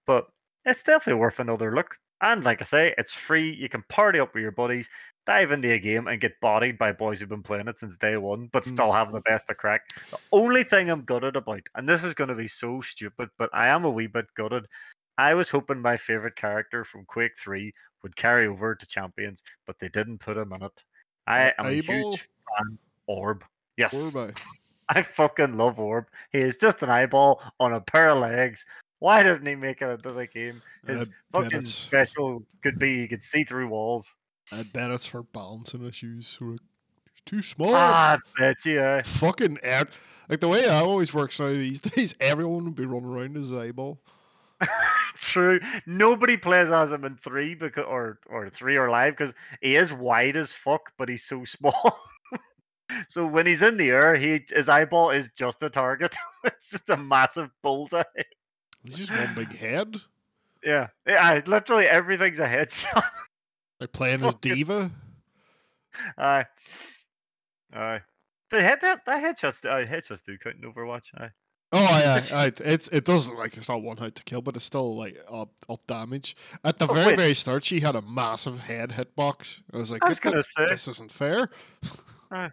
but it's definitely worth another look. And like I say, it's free. You can party up with your buddies, dive into a game, and get bodied by boys who've been playing it since day one, but Mm. still having the best of crack. The only thing I'm gutted about, and this is going to be so stupid, but I am a wee bit gutted. I was hoping my favorite character from Quake Three would carry over to Champions, but they didn't put him in it. I Uh, am a huge fan. Orbb. Yes. <laughs> I fucking love Orbb. He is just an eyeball on a pair of legs. Why didn't he make it into the game? His bet fucking special could be he could see through walls. I bet it's for balancing issues. It's too small. Ah, I bet you. Fucking ev- like the way I always works now these <laughs> days. Everyone would be running around as eyeball. <laughs> True. Nobody plays as him in three because or or three or live because he is wide as fuck, but he's so <laughs> small. so when he's in the air, he his eyeball is just a target. it's just a massive bullseye. He's just one big head. Yeah. Yeah, literally everything's a headshot. Like playing as D.Va. Aye. Aye. The head that, that headshots do- aye, headshots do count in Overwatch. Aye. Oh yeah, <laughs> aye, it's it does like it's not one hit to kill, but it's still like up up damage. At the Oh, very wait. very start, she had a massive head hitbox. I was like, I was "This- this isn't fair. <laughs>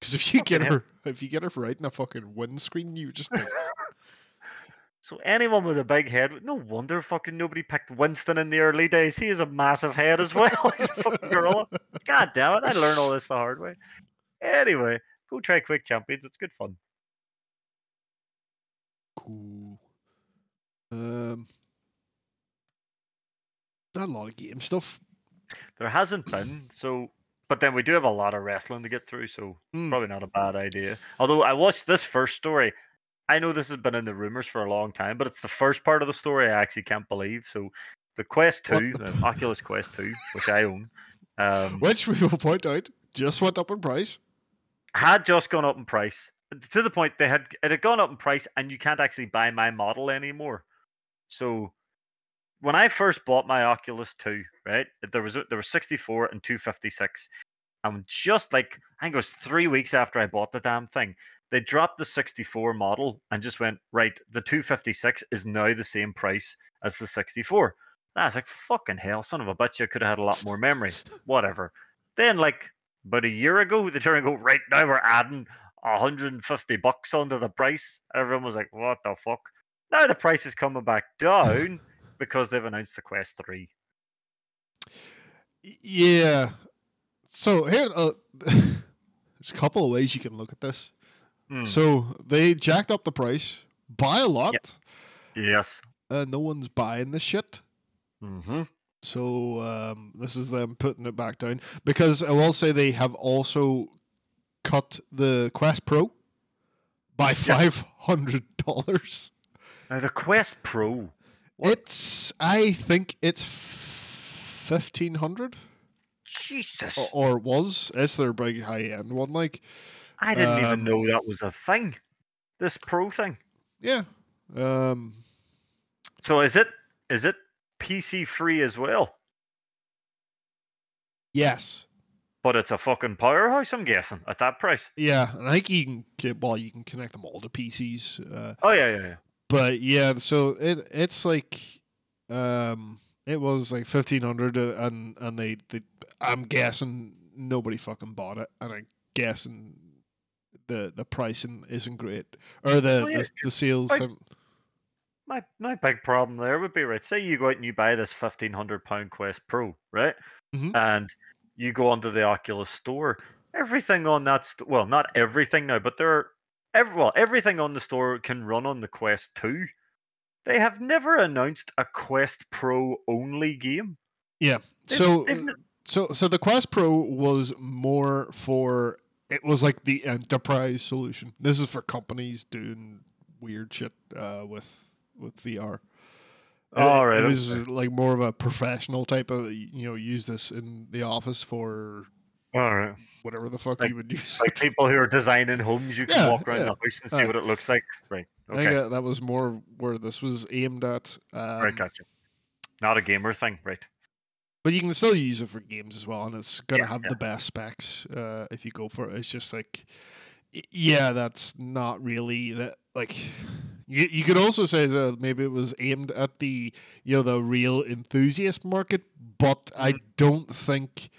Because if you Fucking get her, if you get her right in a fucking windscreen, you just like, <laughs> so anyone with a big head, no wonder fucking nobody picked Winston in the early days. He has a massive head as well. <laughs> He's a fucking gorilla. God damn it! I learned all this the hard way. Anyway, go try Quake Champions. It's good fun. cool. Um, not a lot of game stuff. There hasn't been so, but then we do have a lot of wrestling to get through. So Mm. probably not a bad idea. Although I watched this first story. I know this has been in the rumors for a long time, but it's the first part of the story I actually can't believe. So the Quest 2, the- Oculus Quest 2, which I own, um, Which we will point out just went up in price. had just gone up in price to the point they had it had gone up in price and you can't actually buy my model anymore. So when I first bought my Oculus 2, right, there was there was 64 and 256. And just like I think it was three weeks after I bought the damn thing, they dropped the 64 model and just went, right, the 256 is now the same price as the 64. And I was like, fucking hell, son of a bitch, I could have had a lot more memory. Whatever. Then like about a year ago, they turn and go, right now we're adding 150 bucks onto the price. Everyone was like, what the fuck? Now the price is coming back down <laughs> because they've announced the Quest 3. Yeah. So here, uh, <laughs> there's a couple of ways you can look at this. Hmm, So they jacked up the price by a lot. yes. Uh, no one's buying this shit. hmm So um, this is them putting it back down because I will say they have also cut the Quest Pro by five hundred dollars. Now the Quest Pro. It's I think it's fifteen hundred. Jesus. Or, or was. It's their big high end one. Like I didn't um, even know that was a thing. This Pro thing. yeah. Um So is it is it PC free as well? yes. But it's a fucking powerhouse, I'm guessing, at that price. Yeah. And I think you can get well, you can connect them all to PCs. Uh Oh yeah, yeah, yeah. but yeah, so it it's like um it was like fifteen hundred and and they, they I'm guessing nobody fucking bought it and I'm guessing the the pricing isn't great or the yeah, the, the sales haven't- My my big problem there would be right. Say you go out and you buy this fifteen hundred pound Quest Pro, right? Mhm. And you go onto the Oculus store. Everything on that st- well, not everything now, but there are every well, everything on the store can run on the Quest Two. They have never announced a Quest Pro only game. yeah. They've- So they've so so the Quest Pro was more for it was like the enterprise solution. This is for companies doing weird shit uh, with with VR. All it, right, it was like more of a professional type of you know use this in the office for all right. whatever the fuck Like- you would use. Like people who are designing homes, you can Yeah, walk around yeah. the house and see Aye. what it looks like. Right. I think Okay. that, that was more where this was aimed at. Um, right. Gotcha. Not a gamer thing. Right. But you can still use it for games as well, and it's gonna Yeah, have yeah. the best specs uh, if you go for it. It's just like, yeah, that's not really that. Like, you you could also say that maybe it was aimed at the you know the real enthusiast market, but I Mm-hmm. don't think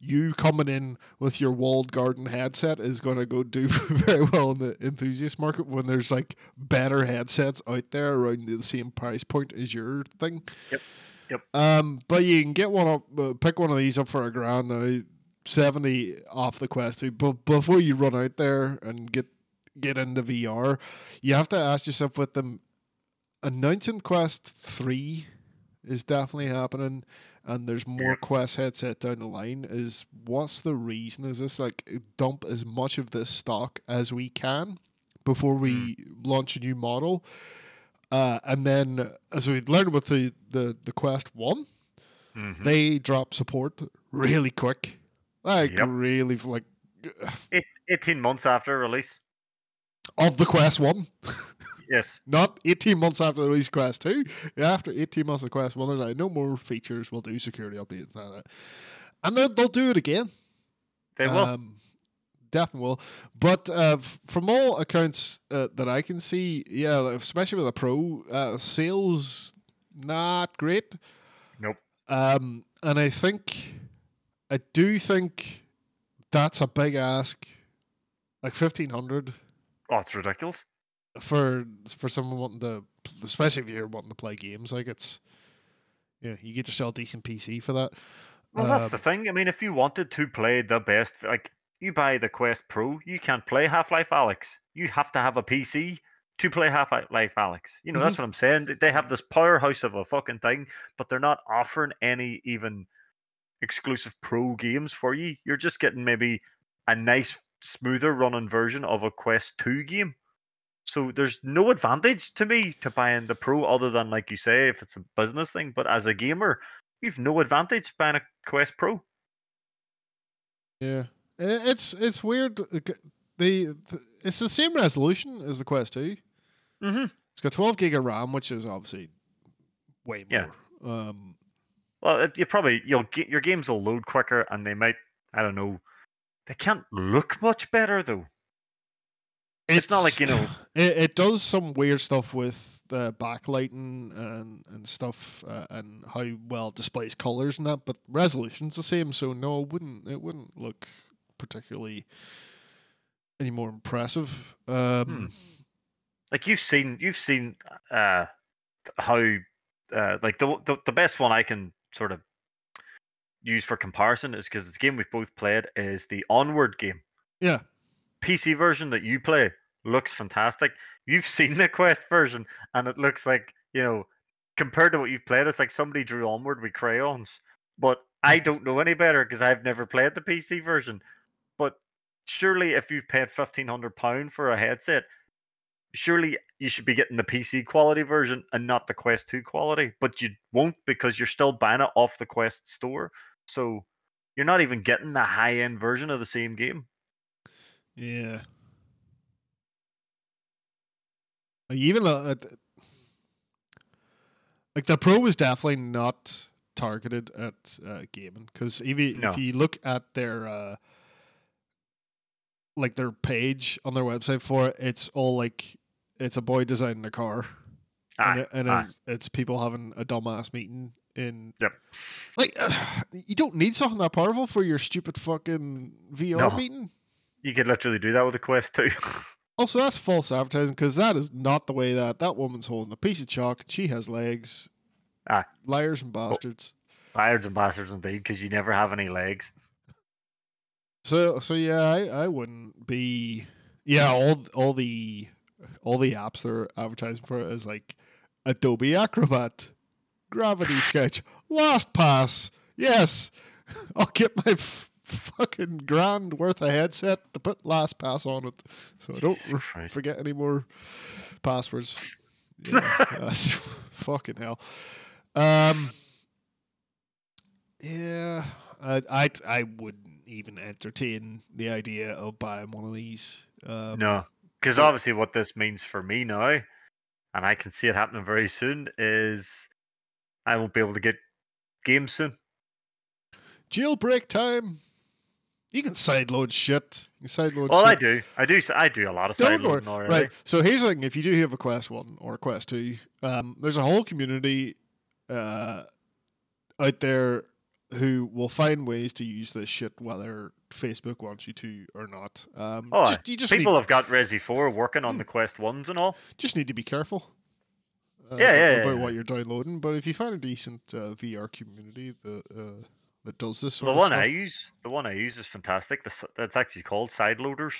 you coming in with your walled garden headset is going to go do <laughs> very well in the enthusiast market when there's like better headsets out there around the same price point as your thing. Yep. Yep. Um, but you can get one up, uh, pick one of these up for a grand now, seventy off the Quest Two. But before you run out there and get get into VR, you have to ask yourself with them announcing Quest Three is definitely happening, and there's more. Quest headset down the line. Is what's the reason? Is this like dump as much of this stock as we can before we launch a new model? Uh, and then, as we learned with the, the, the Quest One, Mhm. they drop support really quick, like Yep. really like Eight, 18 months after release. of the Quest One. <laughs> Yes. Not 18 months after the release of Quest 2. After 18 months of Quest 1, they're like, no more features, we'll do security updates. And, that. and they'll, they'll do it again. They will. Um, definitely will. But uh, f- from all accounts uh, that I can see, yeah, especially with the Pro, uh, sales not great. nope. Um, and I think, I do think that's a big ask. Like 1500 Oh, it's ridiculous. for for someone wanting to, especially if you're wanting to play games, like it's, yeah, you get yourself a decent PC for that. Well, that's Um, the thing. I mean, if you wanted to play the best, like you buy the Quest Pro, you can't play Half-Life: Alyx. You have to have a PC to play Half Life Alex. You know, that's mm-hmm. what I'm saying. They have this powerhouse of a fucking thing, but they're not offering any even exclusive pro games for you. You're just getting maybe a nice, smoother running version of a Quest 2 game. So there's no advantage to me to buying the Pro other than, like you say, if it's a business thing. But as a gamer, you've no advantage buying a Quest Pro. Yeah, it's it's weird. The, the it's the same resolution as the Quest Two. Mm-hmm. It's got 12 gig of RAM, which is obviously way Yeah. more. Um, Well, it- you probably you'll get your games will load quicker, and they might I don't know. They can't look much better though. It's not like, you know- <sighs> It, it does some weird stuff with the backlighting and and stuff, uh, and how well it displays colors and that. But resolution's the same, so no, it wouldn't it wouldn't look particularly any more impressive. Um, Hmm. Like you've seen you've seen uh how uh like the the, the best one I can sort of use for comparison is because the game we've both played is the Onward game. Yeah. PC version that you play looks fantastic. You've seen the Quest version, and it looks like you know, compared to what you've played, it's like somebody drew Onward with crayons. But I <laughs> don't know any better because I've never played the PC version. Surely if you've paid fifteen hundred pound for a headset, surely you should be getting the PC quality version and not the Quest Two quality. But you won't because you're still buying it off the Quest store, so you're not even getting the high end version of the same game. Yeah. Like even uh, like the Pro was definitely not targeted at uh, gaming because if, No. if you look at their uh, like their page on their website for it, it's all like it's a boy designing a car, and, it, and it's, it's people having a dumbass meeting in Yep. like <sighs> you don't need something that powerful for your stupid fucking VR No. meeting. You could literally do that with a Quest Two. <laughs> Also, that's false advertising because that is not the way that that woman's holding a piece of chalk. She has legs. Aye. Liars and bastards. Liars and bastards indeed, because you never have any legs. So, so yeah, I, I wouldn't be. Yeah, all all the all the apps they're advertising for is like Adobe Acrobat, Gravity <laughs> Sketch, LastPass. Yes, <laughs> I'll get my f- fucking grand worth of headset to put LastPass on it, so I don't <laughs> r- forget any more passwords. Yeah, fucking hell. Um, yeah, I, I I wouldn't even entertain the idea of buying one of these. Um, No, because obviously what this means for me now, and I can see it happening very soon, is I won't be able to get games soon. jailbreak time. You can sideload shit. You sideload Well, shit. I do, I do, I do a lot of Don't side worry. loading already. Right. So here's the thing: if you do have a Quest One or a Quest Two, um, there's a whole community uh, out there who will find ways to use this shit, whether Facebook wants you to or not. Um, Oh, just, you just People need, have got Resi Four working on the Quest Ones and all. just need to be careful. Uh, Yeah, yeah, about yeah, what you're downloading. But if you find a decent uh, VR community that uh, that does this The one of I use, the one I use is fantastic. That's actually called Side Loaders,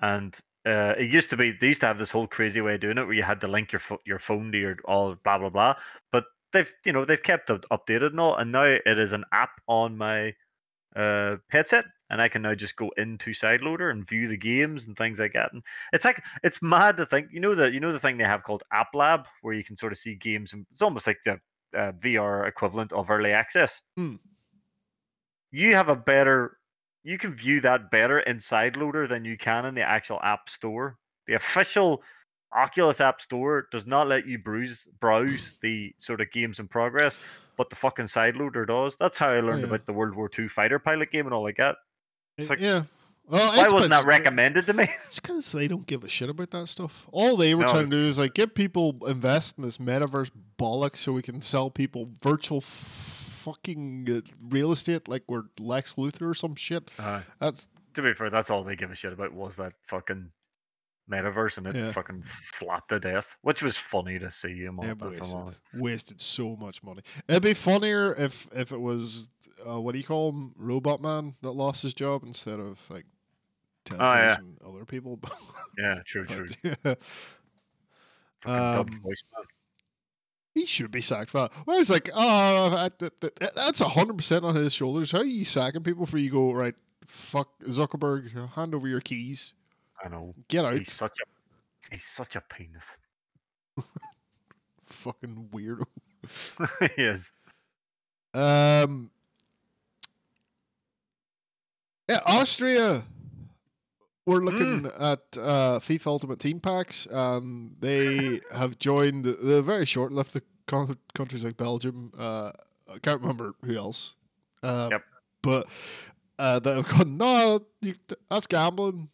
and uh, it used to be they used to have this whole crazy way of doing it where you had to link your pho- your phone to your all blah blah blah. But they've you know they've kept it updated and all, and now it is an app on my uh, headset, and I can now just go into SideLoader and view the games and things like that. And it's like it's mad to think you know the you know the thing they have called App Lab where you can sort of see games and it's almost like the uh, VR equivalent of early access. Hmm. You have a better you can view that better in SideLoader than you can in the actual App Store. The official Oculus App Store does not let you browse browse <laughs> the sort of games in progress, but the fucking SideLoader does. That's how I learned yeah. about the World War II fighter pilot game and all like that. It's like, yeah. Well, Why wasn't that recommended to me? <laughs> It's because they don't give a shit about that stuff. All they were No, trying to do is like get people invest in this metaverse bollocks so we can sell people virtual f- fucking uh, real estate like we're Lex Luthor or some shit. Uh, That's to be fair, that's all they give a shit about was that fucking metaverse and it Yeah. fucking flopped to death, which was funny to see him on yeah, it, if I'm wasted, wasted so much money. It'd be funnier if if it was uh, what do you call him, Robot Man that lost his job instead of like ten Oh, yeah. other people. <laughs> Yeah, true, But, true. yeah. Um, voice. He should be sacked for that. Well, it's like, oh, that- that- that- that's hundred percent on his shoulders. How are you sacking people for you go right? Fuck Zuckerberg, hand over your keys, I know. get out, He's such a he's such a penis. <laughs> fucking weirdo. <laughs> he is. Um, yeah, Austria. We're looking at uh, FIFA Ultimate Team packs. Um, they <laughs> have joined the, the very short-lived the co- countries like Belgium. Uh, I can't remember who else. Uh, Yep. But uh, they've gone. No, you, that's gambling.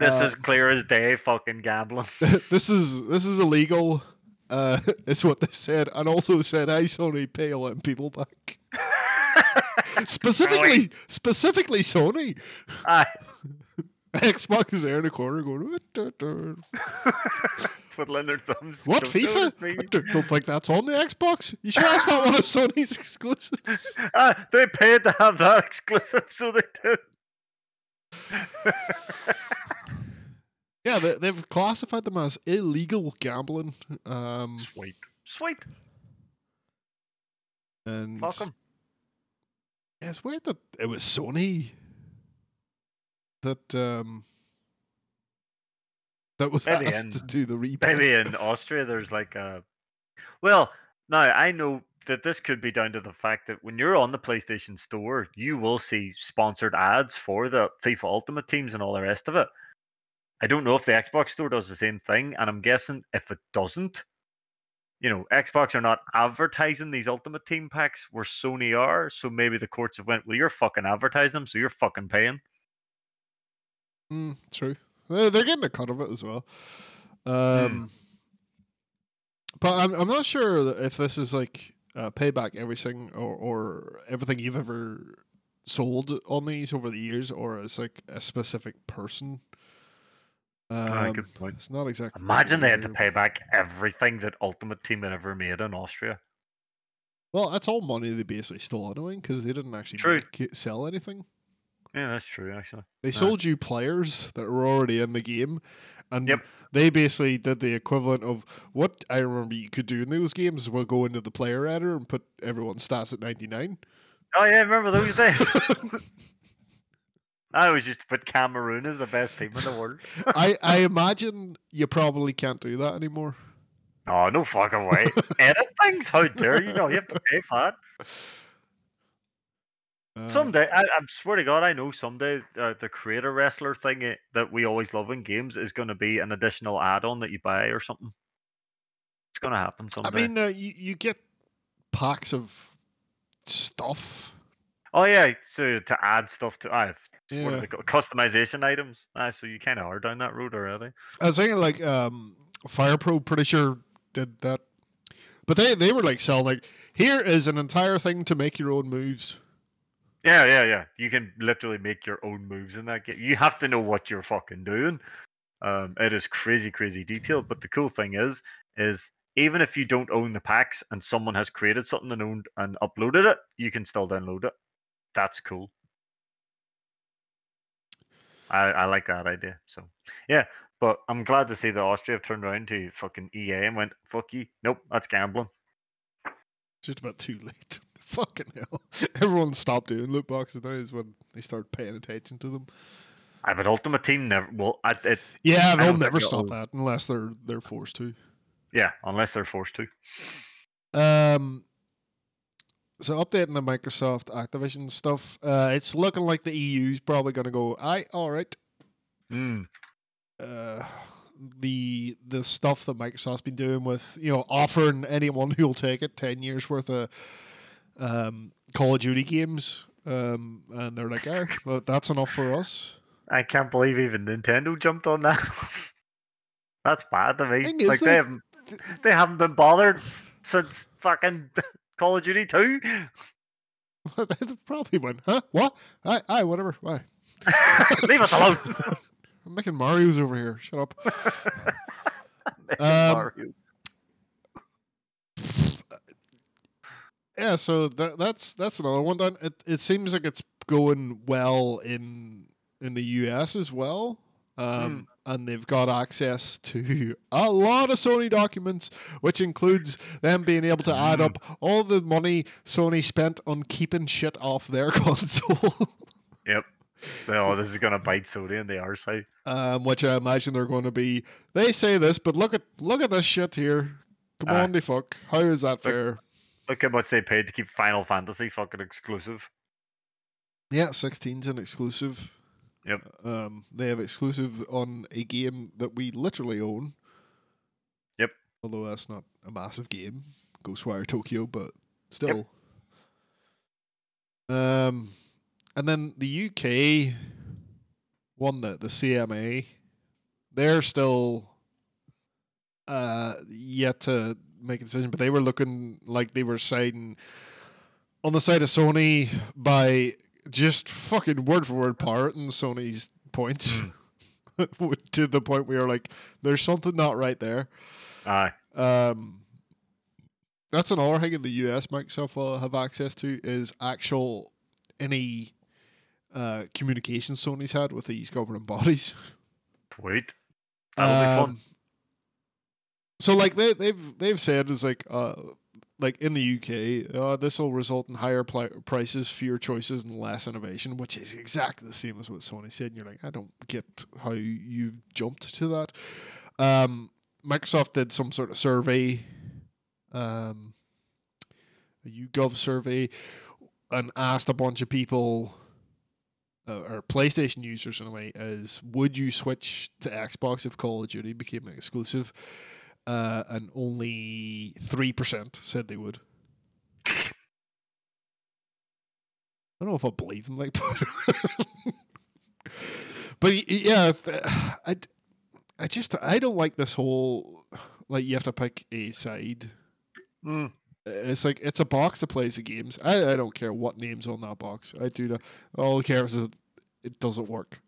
This Uh, is clear as day fucking gambling. <laughs> this is this is illegal. Uh, <laughs> is what they've said, and also said, "Hey, Sony, pay all them people back." <laughs> specifically, specifically Sony. Aye, Xbox is there in the corner going, "What the- the- twiddling their thumbs. "What Don't FIFA? I don't don't think that's on the Xbox. You sure that's not one of Sony's exclusives?" Ah, they paid to have that exclusive, so they did. Yeah, they, they've classified them as illegal gambling. Um, Sweet, sweet. and Welcome. yeah, it's weird that it was Sony that um that was Maybe asked in- to do the replay. Maybe in <laughs> Austria there's like a. Well, now I know that this could be down to the fact that when you're on the PlayStation Store, you will see sponsored ads for the FIFA Ultimate teams and all the rest of it. I don't know if the Xbox Store does the same thing, and I'm guessing if it doesn't, you know, Xbox are not advertising these Ultimate Team packs where Sony are, so maybe the courts have went, well, you're fucking advertising them, so you're fucking paying. Mm, true. They're, they're getting a cut of it as well. Um, But I'm I'm not sure that if this is like uh, payback everything or or everything you've ever sold on these over the years, or it's like a specific person. Ah, Um, good point. it's not exactly. Imagine they had to pay back everything that Ultimate Team had ever made in Austria. Well, that's all money they basically stole anyway because they didn't actually make it, sell anything. Yeah, that's true, actually. They sold you players that were already in the game, and Yep. they basically did the equivalent of what I remember you could do in those games. Was go into the player editor and put everyone's stats at ninety nine. Oh yeah, remember those days? <laughs> <laughs> I always used to put Cameroon as the best team in the world. <laughs> I I imagine you probably can't do that anymore. Oh, no fucking way. <laughs> Edit things? How dare you? No, you have to pay for it. Uh, Someday, I, I swear to God, I know someday uh, the creator wrestler thing eh, that we always love in games is going to be an additional add-on that you buy or something. It's going to happen someday. I mean, uh, you you get packs of stuff. oh yeah, so to add stuff to, ah, what Yeah. are they called? Customization items. Ah, so you kind of are down that road already. I was thinking like um, Fire Pro, pretty sure did that, but they they were like selling like here is an entire thing to make your own moves. Yeah, yeah, yeah. You can literally make your own moves in that game. You have to know what you're fucking doing. Um, it is crazy, crazy detailed. But the cool thing is, is even if you don't own the packs and someone has created something and owned and uploaded it, you can still download it. That's cool. I, I like that idea. So yeah, but I'm glad to see that Austria have turned around to fucking EA and went, "Fuck you, nope, that's gambling." It's just about too <laughs> late. Fucking hell! <laughs> Everyone stopped doing loot boxes now is when they start paying attention to them. I but Ultimate Team never. Well, I, it, Yeah, they'll never stop that unless they're they're forced to. yeah, unless they're forced to. Um, so updating the Microsoft Activision stuff, uh, it's looking like the EU's probably going to go. I all right. Mm. Uh, the the stuff that Microsoft's been doing with you know offering anyone who'll take it ten years worth of um, Call of Duty games, um, and they're like, well, <laughs> that's enough for us. I can't believe even Nintendo jumped on that. <laughs> That's bad to me. Like though, they haven't they haven't been bothered since fucking Call of Duty 2. they probably went, huh? What? I, I, whatever. Why? <laughs> Leave us alone. <laughs> I'm making Mario's over here. Shut up. <laughs> Um. Yeah, so that, that's that's another one. Then it it seems like it's going well in in the US as well, um, and they've got access to <laughs> a lot of Sony documents, which includes them being able to add up all the money Sony spent on keeping shit off their <laughs> console. Yep. Oh, this is gonna bite Sony in the arse. How um, which I imagine they're going to be. They say this, but look at look at this shit here. Come Aye. on, the fuck. How is that fair? look how much they paid to keep Final Fantasy fucking exclusive. Yeah, 16's an exclusive. Yep. Um, they have exclusive on a game that we literally own. Yep. Although that's not a massive game, Ghostwire Tokyo, but still. Um, and then the UK won the the CMA. They're still uh yet to make a decision, but they were looking like they were siding on the side of Sony by just fucking word for word parroting Sony's points <laughs> to the point where you're like, there's something not right there. Aye. Um, that's another thing in the US Microsoft will have access to is actual any uh, communication Sony's had with these governing bodies. Wait. That'll be fun. Um, So like they they've they've said is like uh like in the UK, uh, this will result in higher pli- prices, fewer choices, and less innovation, which is exactly the same as what Sony said. And you're like, I don't get how you jumped to that. Um, Microsoft did some sort of survey, um, a YouGov survey, and asked a bunch of people, uh, or PlayStation users in a way, is would you switch to Xbox if Call of Duty became an exclusive? Uh, and only three percent said they would. I don't know if I believe him, like, <laughs> but, but yeah, I, I just I don't like this whole like you have to pick a side. Mm. It's like it's a box that plays the games. I, I don't care what names on that box. I do not. All I care is that it doesn't work.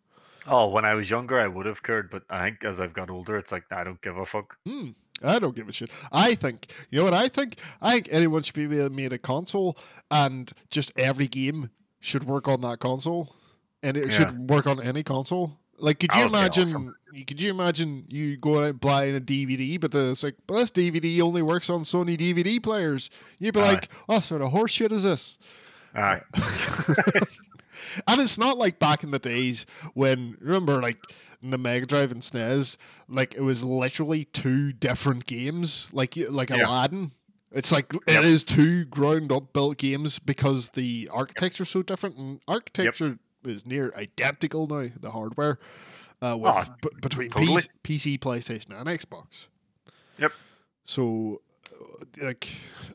Oh, when I was younger, I would have cared, but I think as I've got older, it's like I don't give a fuck. Mm, I don't give a shit. I think you know what I think. I think anyone should be able to make a console, and just every game should work on that console, and it Yeah. should work on any console. Like, could you imagine? awesome. you Could you imagine you going out and buying a DVD, but the, it's like, but this DVD only works on Sony DVD players. You'd be like, oh, sort of horse shit is this? Aye. <laughs> And it's not like back in the days when remember like in the Mega Drive and SNES, like it was literally two different games, like like Yeah. Aladdin. It's like it is two ground up built games because the architecture is so different, and architecture is near identical now. The hardware uh, with Oh, b- between totally. P- PC, PlayStation, and Xbox. Yep. So, uh, like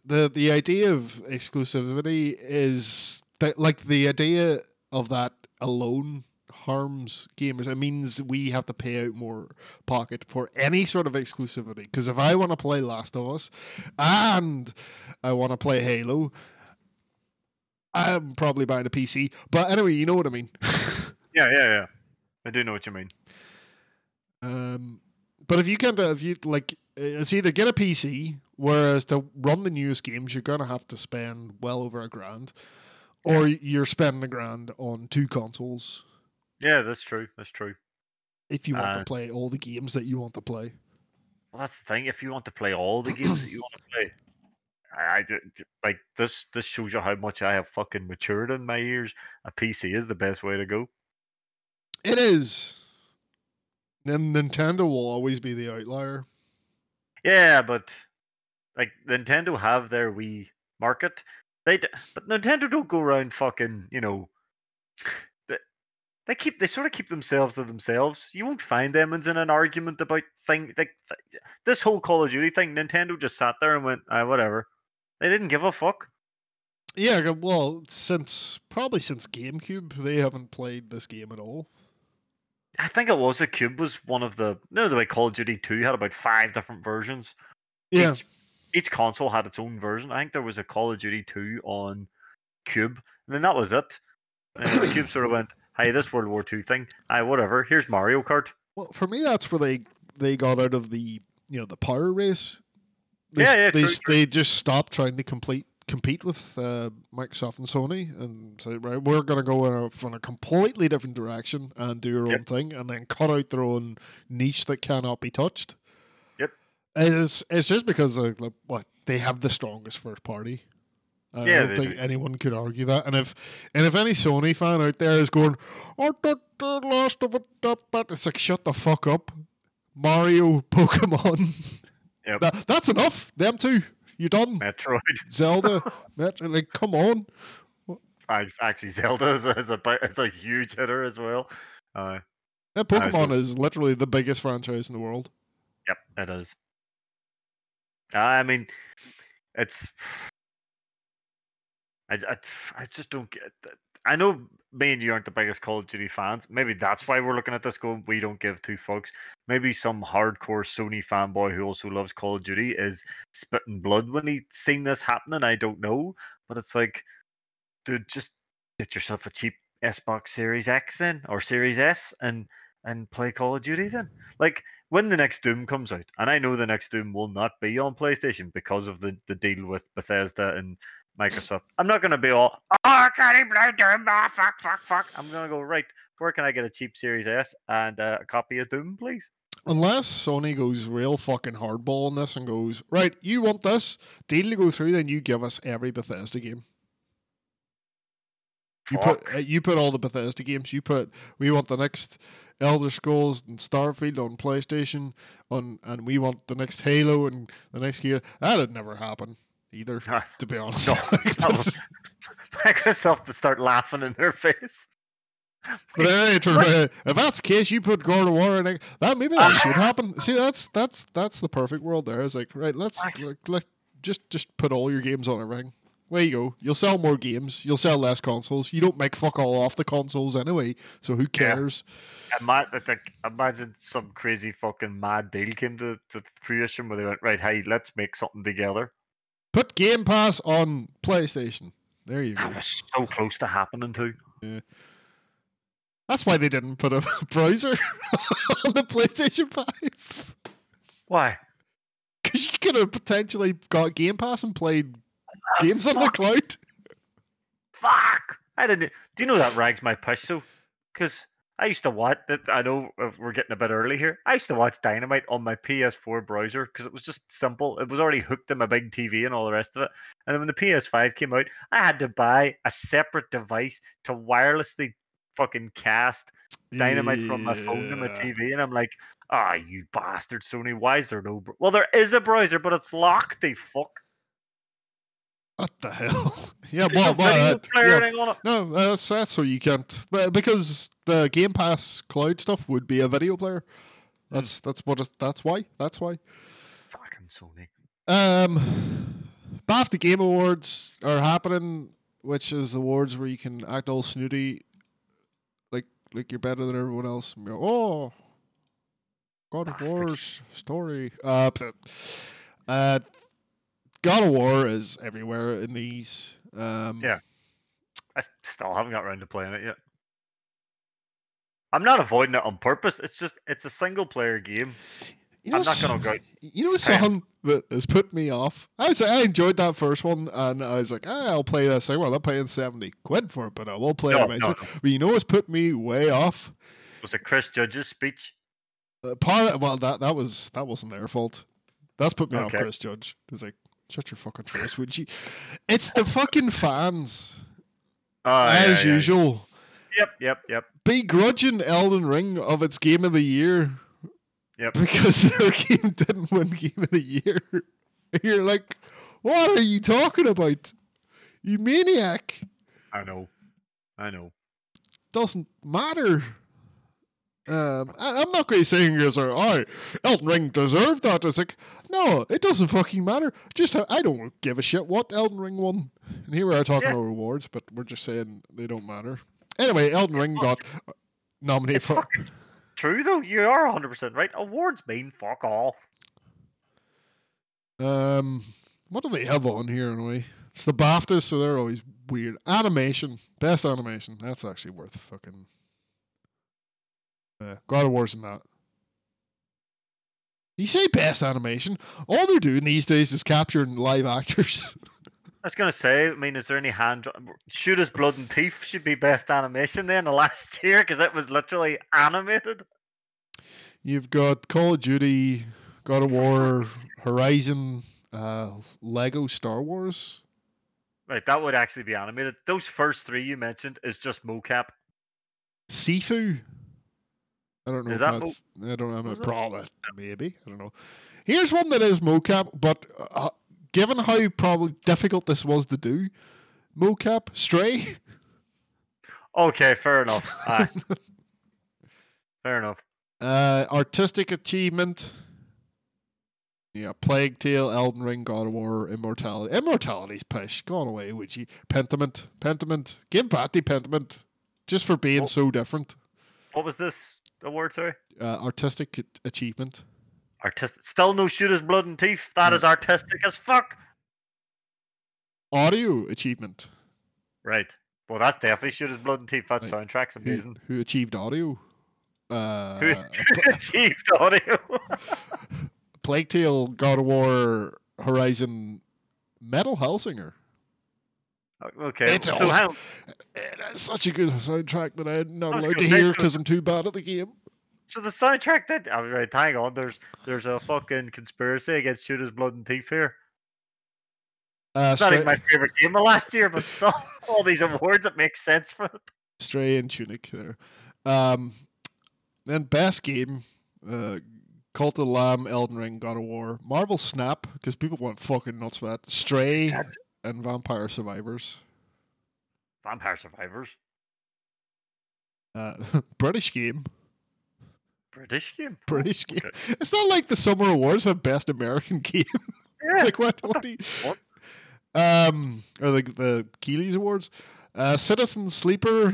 the the idea of exclusivity is that like the idea of that alone harms gamers. It means we have to pay out more pocket for any sort of exclusivity. Because if I want to play Last of Us and I want to play Halo, I'm probably buying a PC. But anyway, you know what I mean. <laughs> yeah, yeah, yeah. I do know what you mean. Um, but if you can't, if you like, it's either get a PC, whereas to run the newest games, you're gonna have to spend well over a grand, or you're spending a grand on two consoles Yeah, that's true. That's true. if you want to Uh, play all the games that you want to play. Well, that's the thing. If you want to play all the games that you want to play, I, I like this. This shows you how much I have fucking matured in my years. A PC is the best way to go. It is. Then Nintendo will always be the outlier. Yeah, but like Nintendo have their wee market. They d- but Nintendo don't go around fucking you know. They, keep they sort of keep themselves to themselves. You won't find them in an argument about thing like th- this whole Call of Duty thing. Nintendo just sat there and went, ah, whatever. They didn't give a fuck. Yeah, well, since probably since GameCube, they haven't played this game at all. I think it was the Cube was one of the no the way Call of Duty Two had about five different versions. Yeah, Each, each console had its own version. I think there was a Call of Duty Two on Cube, and then that was it. And the Cube sort of went, "Hey, this World War Two thing, aye, whatever. Here's Mario Kart." Well, for me, that's where they they got out of the you know the power race. They, Yeah, yeah, they, true, true. they just stopped trying to complete compete with uh, Microsoft and Sony and say right, we're going to go in a, in a completely different direction and do our Yep. own thing, and then cut out their own niche that cannot be touched. Yep. It's it's just because of, like, what they have the strongest first party. I Yeah, don't think do. anyone could argue that. And if and if any Sony fan out there is going, "Oh, the, last of it," that, that," it's like shut the fuck up. Mario, <laughs> Pokemon. Yep. That, that's enough. Them two. you're done. Metroid. <laughs> Zelda. Metroid. like, come on. Act- Actually, Zelda is a, is a is a huge hitter as well. Uh, Yeah, Pokemon is literally the biggest franchise in the world. Yep, it is. I mean, it's. I, I, I just don't get. I know me and you aren't the biggest Call of Duty fans. Maybe that's why we're looking at this going, we don't give two fucks. Maybe some hardcore Sony fanboy who also loves Call of Duty is spitting blood when he's seen this happening. I don't know. But it's like, dude, just get yourself a cheap Xbox Series X then, or Series S, and and play Call of Duty then. Like, when the next Doom comes out, and I know the next Doom will not be on PlayStation because of the, the deal with Bethesda and Microsoft. I'm not going to be all, oh, I can't even ah, fuck, fuck, fuck. I'm going to go, right, where can I get a cheap Series S and uh, a copy of Doom, please? unless Sony goes real fucking hardball on this and goes right, you want this deal to go through, then you give us every Bethesda game. You put uh, you put all the Bethesda games. You put we want the next Elder Scrolls and Starfield on PlayStation on, and we want the next Halo and the next Gear. That'd never happen either, <laughs> Ah, to be honest. No, Microsoft would start laughing in their face. But hey, <laughs> if that's the case, you put God of War in it. That maybe that should happen. See, that's that's that's the perfect world. There, it's like right. Let's like, let just just put all your games on everything. There you go. You'll sell more games. You'll sell less consoles. You don't make fuck all off the consoles anyway. So who Yeah. cares? Ima- it's like, imagine some crazy fucking mad deal came to, to fruition where they went, right, hey, let's make something together. Put Game Pass on PlayStation. There you go. That was so close to happening too. Yeah. That's why they didn't put a <laughs> browser <laughs> on the PlayStation Five. Why? Because you could have potentially got Game Pass and played games on the cloud. Fuck! I didn't. Do you know that rags my push though? Because I used to watch. that- I know uh, we're getting a bit early here. I used to watch Dynamite on my PS4 browser because it was just simple. It was already hooked to my big TV and all the rest of it. And then when the PS5 came out, I had to buy a separate device to wirelessly fucking cast Dynamite from my phone to my TV, and I'm like, ah, you bastard, Sony. Why is there no? Br-? Well, there is a browser, but it's locked. They fuck. What the hell? <laughs> yeah, well, no well, uh, yeah. no, that's that's so you can't uh, because the Game Pass cloud stuff would be a video player. That's that's what that's why that's why. Fucking Sony. Um, BAFTA Game Awards are happening, which is awards where you can act all snooty, like like you're better than everyone else. And go, oh, God of War's story. Uh, uh, God of War is everywhere in these. Um, Yeah. I still haven't got around to playing it yet. I'm not avoiding it on purpose. It's just it's a single player game. You know, I'm not gonna go. You know something that has put me off. I was I enjoyed that first one, and I was like, ah, I'll play that second one. I'm paying seventy quid for it, but I will play No, it no, eventually. no. But you know what's put me way off? Was it Chris Judge's speech? Uh, part of, well, that that was that wasn't their fault. That's put me off, Chris Judge. It's like, shut your fucking face, would you? It's the fucking fans, ah, yeah, as yeah. usual, Yep, yep, yep. begrudging Elden Ring of its game of the year Yep. because <laughs> their game didn't win game of the year. You're like, what are you talking about? You maniac! I know. I know. Doesn't matter. Um, I, I'm not going to say here's like, oh, Elden Ring deserved that. It's like, no, it doesn't fucking matter. Just I don't give a shit what Elden Ring won. And here we are talking Yeah. about rewards, but we're just saying they don't matter. Anyway, Elden Ring got nominated It's for. true though. You are 100 percent right. Awards mean fuck all. Um, what do they have on here anyway? It's the BAFTAs, so they're always weird. Animation, best animation. That's actually worth fucking. Uh, God of War's not. that. You say best animation. All they're doing these days is capturing live actors. <laughs> I was gonna say. I mean, is there any hand? Shoot us blood and teeth should be best animation then the last <laughs> year because it was literally animated. You've got Call of Duty, God of War, Horizon, uh, Lego Star Wars. Right, that would actually be animated. Those first three you mentioned is just mocap. Sifu. I don't know Is if that mo- that's. I don't know. was it? Probably, maybe. I don't know. Here's one that is mocap, but uh, given how probably difficult this was to do, mocap Stray. Okay, fair enough. <laughs> Aye. fair enough. Uh, artistic achievement. Yeah, Plague Tale, Elden Ring, God of War, Immortality. Immortality's pish. Gone away, would you? Pentiment. Pentiment. Give Patty Pentiment. Just for being Oh. so different. What was this award? Sorry, Uh, artistic achievement. artistic. Still no shooters, blood and teeth. That is artistic as fuck. Audio achievement. Right. Well, that's definitely shooters, blood and teeth. That Right. soundtrack's Who, amazing. who achieved audio? <laughs> Uh, Who <laughs> achieved audio? <laughs> Plague Tale, God of War, Horizon, Metal Hellsinger. Okay. It's so how, It is such a good soundtrack that I'm not allowed to hear because I'm too bad at the game. So the soundtrack that I was right, hang on, there's there's a fucking conspiracy against Shooters Blood and Teeth here. Uh, It's not even my favorite game of last year, but still <laughs> all these awards it makes sense for it. Stray and Tunic there. Um, then best game, uh, Cult of the Lamb, Elden Ring, God of War, Marvel Snap because people went fucking nuts for that. Stray. And Vampire Survivors. Vampire Survivors. Uh, <laughs> British game, British game. British game. Okay. It's not like the Summer Awards have best American <laughs> game. It's Yeah. like what? what, <laughs> do you- What? Um, or the the Keeley's Awards, uh, Citizen Sleeper,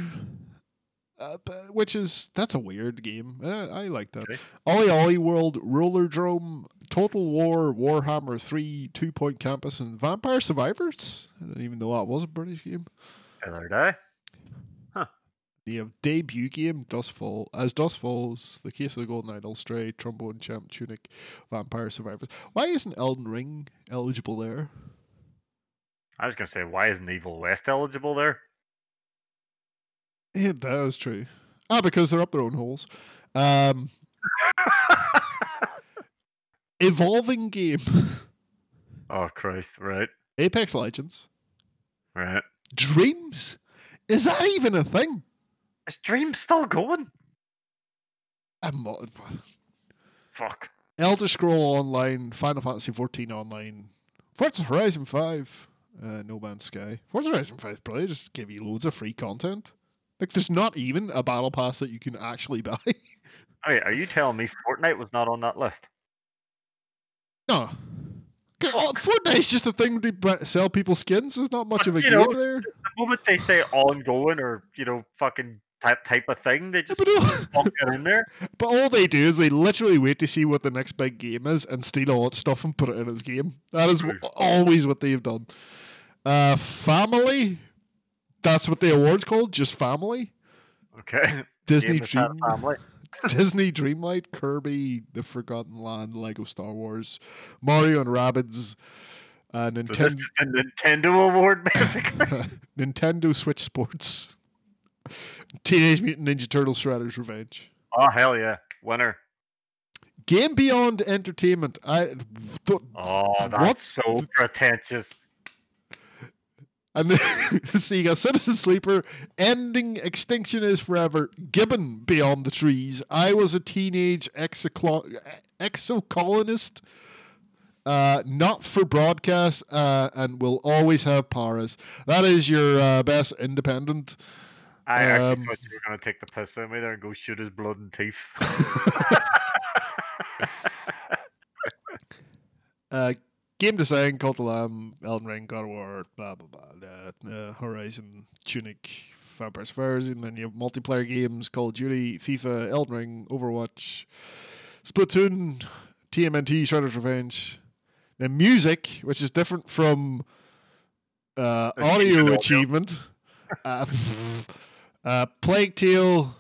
uh, which is that's a weird game. Uh, I like that. Okay. OlliOlli World, Rollerdrome, Total War, Warhammer Three, Two Point Campus, and Vampire Survivors. I didn't even know that was a British game. Other day. You have debut game Dustfall as Dusk Falls, The Case of the Golden Idol, Stray, Trombone Champ, Tunic, Vampire Survivors. Why isn't Elden Ring eligible there? I was gonna say, why isn't Evil West eligible there? Yeah, that is true. Ah, because they're up their own holes. Um, <laughs> evolving game, <laughs> oh Christ! Right, Apex Legends, right. Dreams. Is that even a thing? Is Dream still going? I'm not- <laughs> Fuck. Elder Scroll Online, Final Fantasy XIV Online, Forza Horizon Five, uh, No Man's Sky. Forza Horizon Five probably just give you loads of free content. Like, there's not even a battle pass that you can actually <laughs> buy. Wait, are you telling me Fortnite was not on that list? No. Oh, Fortnite's just a thing to sell people skins. There's not much of a game know, there. The moment they say ongoing or you know fucking type type of thing, they just But, fuck <laughs> it in there. <laughs> but all they do is they literally wait to see what the next big game is and steal all its stuff and put it in its game. That is always what they've done. Uh, family. That's what the award's called. Just family. Okay. Disney Game that's had a Dream, family. <laughs> Disney Dreamlight, Kirby, The Forgotten Land, Lego Star Wars, Mario and Rabbids, uh, Nintendo, Nintendo award, <laughs> basically. <laughs> Nintendo Switch Sports, Teenage Mutant Ninja Turtle Shredder's Revenge. oh hell yeah, winner. Game Beyond Entertainment. I th- Oh, that's What? so pretentious. And then, <laughs> so you got Citizen Sleeper, Endling Extinction is Forever, Gibbon Beyond the Trees. I was a teenage exoclo- exocolonist, uh, not for broadcast, uh, and will always have Paris. That is your uh, best independent. I actually Um, thought you were gonna take the piss out of me there and go shoot his blood and teeth. <laughs> <laughs> Uh, game design, Cult of the Lamb, Elden Ring, God of War, blah blah blah. Uh, uh, Horizon, Tunic, Vampire Survivors, and then you have multiplayer games, Call of Duty, FIFA, Elden Ring, Overwatch, Splatoon, TMNT, Shredder's Revenge. Then music, which is different from uh, audio audio. achievement. uh, <laughs> uh, Plague Tale,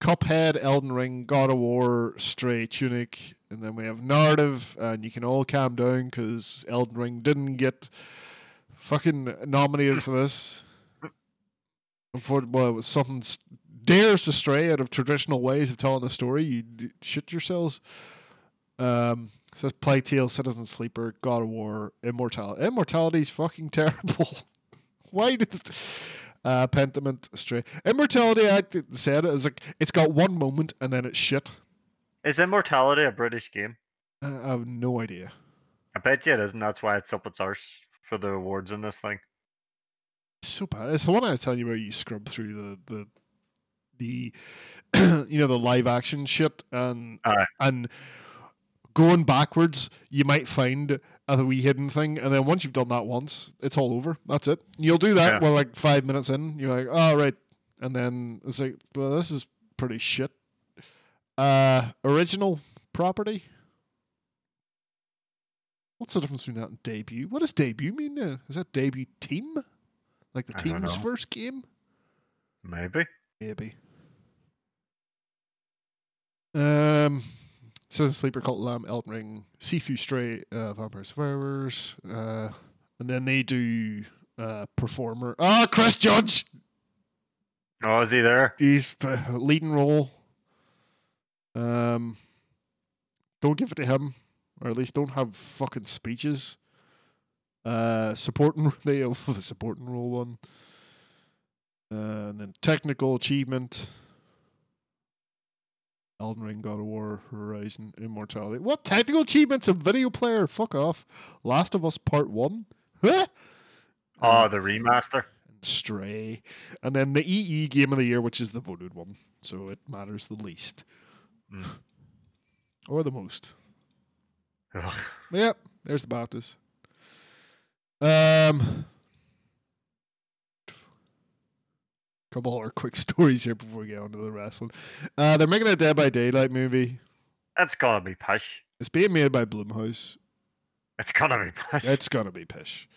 Cuphead, Elden Ring, God of War, Stray, Tunic, and then we have narrative, and you can all calm down because Elden Ring didn't get fucking nominated for this. Unfortunately, well, it was something dares to stray out of traditional ways of telling the story. You shit yourselves. Um, says Plague Tale, Citizen Sleeper, God of War, Immortality. Immortality's fucking <laughs> terrible. Why did uh, Pentiment Stray? Immortality, I said is like it's got one moment and then it's shit. Is Immortality a British game? Uh, I have no idea. I bet you it isn't. That's why it's up its arse for the awards in this thing. It's so bad. It's the one I was telling you where you scrub through the the the <clears throat> you know the live action shit and Aye. and going backwards you might find a wee hidden thing and then once you've done that once it's all over that's it you'll do that Yeah. well like five minutes in you're like oh right and then it's like well this is pretty shit uh original property what's the difference between that and debut what does debut mean now is that debut team like the I team's first game Maybe. Maybe. Um, Citizen Sleeper, Cult Lamb, Elden Ring, Sifu Stray, uh, Vampire Survivors, uh, and then they do uh, Performer. Ah, Chris Judge! Oh, is he there? He's the leading role. Um, don't give it to him, or at least don't have fucking speeches. Uh, supporting <laughs> they have a supporting role one. Uh, and then technical achievement. Elden Ring, God of War, Horizon, Immortality. What technical achievements? A video player? Fuck off. Last of Us Part One. <laughs> Huh? Oh, the remaster. And stray, and then the EE Game of the Year, which is the voted one, so it matters the least Mm. or the most. Ugh. Yep, there's the Baptist. Um, couple other quick <laughs> stories here before we get on to the wrestling. Uh, they're making a Dead by Daylight movie. That's gotta be pish. It's being made by Blumhouse. It's gotta be pish. It's gonna be pish.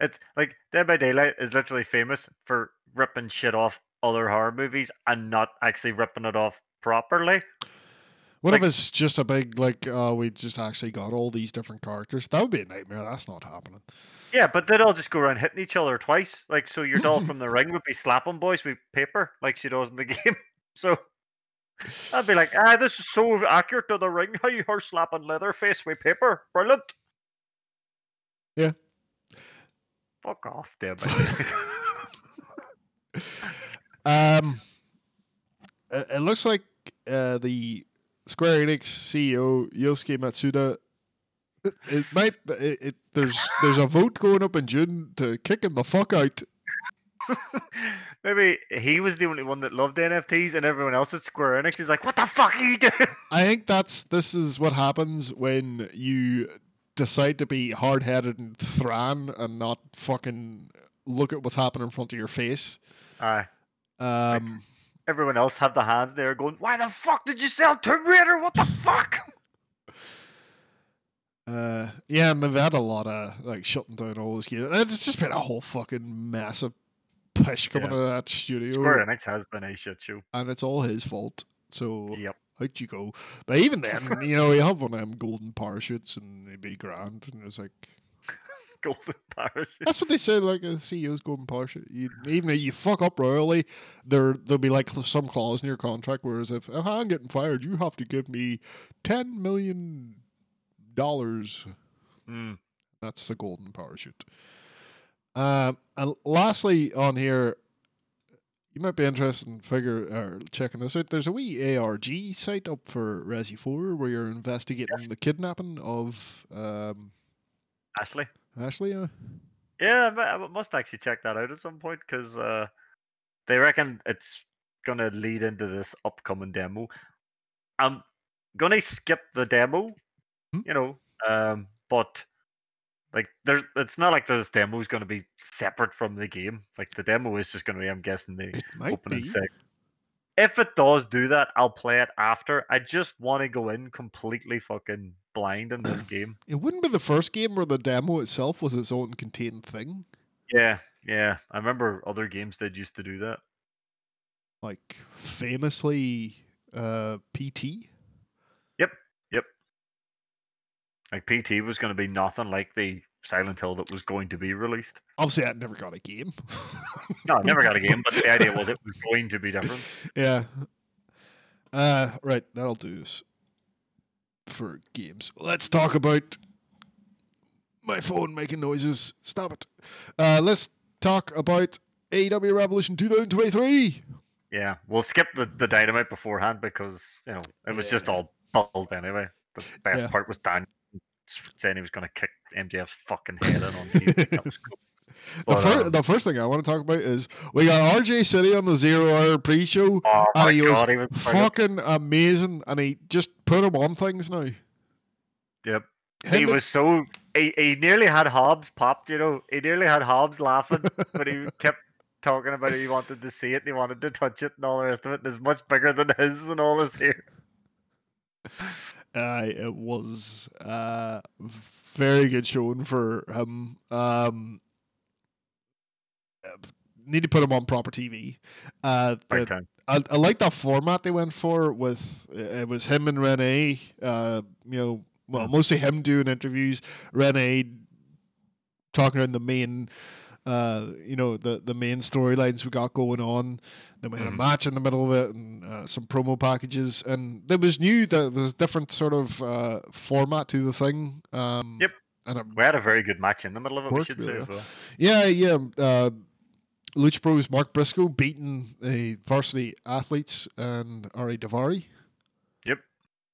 It's like Dead by Daylight is literally famous for ripping shit off other horror movies and not actually ripping it off properly. What Like- if it's just a big like? Uh, we just actually got all these different characters. That would be a nightmare. That's not happening. Yeah, but they'd all just go around hitting each other twice. Like, so your doll <laughs> from the ring would be slapping boys with paper, like she does in the <laughs> game. So I'd be like, ah, this is so accurate to the ring. How you her slapping Leatherface with paper? Brilliant. Yeah. Fuck off, by <laughs> Um, it, it looks like uh, the Square Enix CEO Yosuke Matsuda. It, it might. It, it there's there's a vote going up in June to kick him the fuck out. <laughs> Maybe he was the only one that loved NFTs, and everyone else at Square Enix is like, "What the fuck are you doing?" <laughs> I think that's this is what happens when you decide to be hard headed and thran and not fucking look at what's happening in front of your face. Aye. Um, everyone else have the hands there going, "Why the fuck did you sell Tomb Raider? What the fuck?" <laughs> uh, yeah, and they've had a lot of like shutting down all those games. It's just been a whole fucking massive push coming Yeah. out of that studio, Square Enix has been a shit show. and it's all his fault. So Yep. out you go. But even then, <laughs> you know, you have one of them golden parachutes, and they'd be grand, and it's like. Golden <laughs> parachute. That's what they say. Like a CEO's golden parachute. You, even if you fuck up royally, there there'll be like some clause in your contract. Whereas if, if I'm getting fired, you have to give me ten million dollars. Mm. That's the golden parachute. Um, and lastly, on here, you might be interested in figure or checking this out. There's a wee ARG site up for Resi Four where you're investigating the kidnapping of um, Ashley. Ashley. Uh, Yeah, I must actually check that out at some point because uh, they reckon it's gonna lead into this upcoming demo. I'm gonna skip the demo, Hmm. you know, um, but like there's, it's not like this demo is gonna be separate from the game. Like the demo is just gonna be, I'm guessing, the opening. If it does do that, I'll play it after. I just want to go in completely fucking blind in this game. <laughs> It wouldn't be the first game where the demo itself was its own contained thing. Yeah, yeah. I remember other games that used to do that. Like famously, uh, PT. Yep, yep. Like PT was going to be nothing like the Silent Hill that was going to be released. Obviously, I never got a game. No, I never got a game, but the idea was it was <laughs> going to be different. yeah. Uh, right. That'll do for games. Let's talk about my phone making noises. Stop it. Uh, let's talk about AEW Revolution 2023. Yeah, we'll skip the, the dynamite beforehand because you know it was just all bubbled anyway. The best Yeah. part was Dan saying he was going to kick MJF's fucking head in on TV. That was cool. The, But, fir- um, the first thing I want to talk about is we got RJ City on the zero hour pre show. Oh and he was he was fucking amazing, and he just put him on things now. Yep. Him He was so he, he nearly had Hobbs popped, you know. He nearly had Hobbs laughing, <laughs> but he kept talking about it. He wanted to see it, and he wanted to touch it, and all the rest of it. And it's much bigger than his and all his hair. Uh, it was uh, very good showing for him. Um, uh, need to put them on proper TV. Uh, the- time. I, I like that format they went for with uh, it was him and Renee. Uh, you know, well, Mm. mostly him doing interviews. Renee talking around the main uh, you know, the the main storylines we got going on. Then we had a Mhm. match in the middle of it and uh, some promo packages, and it was new. There was a different sort of uh, format to the thing. Um, Yep. And We had a very good match in the middle of it, we should say really as well. Yeah, yeah. Lucha Bros Mark Briscoe beating the varsity athletes and Ari Daivari. Yep.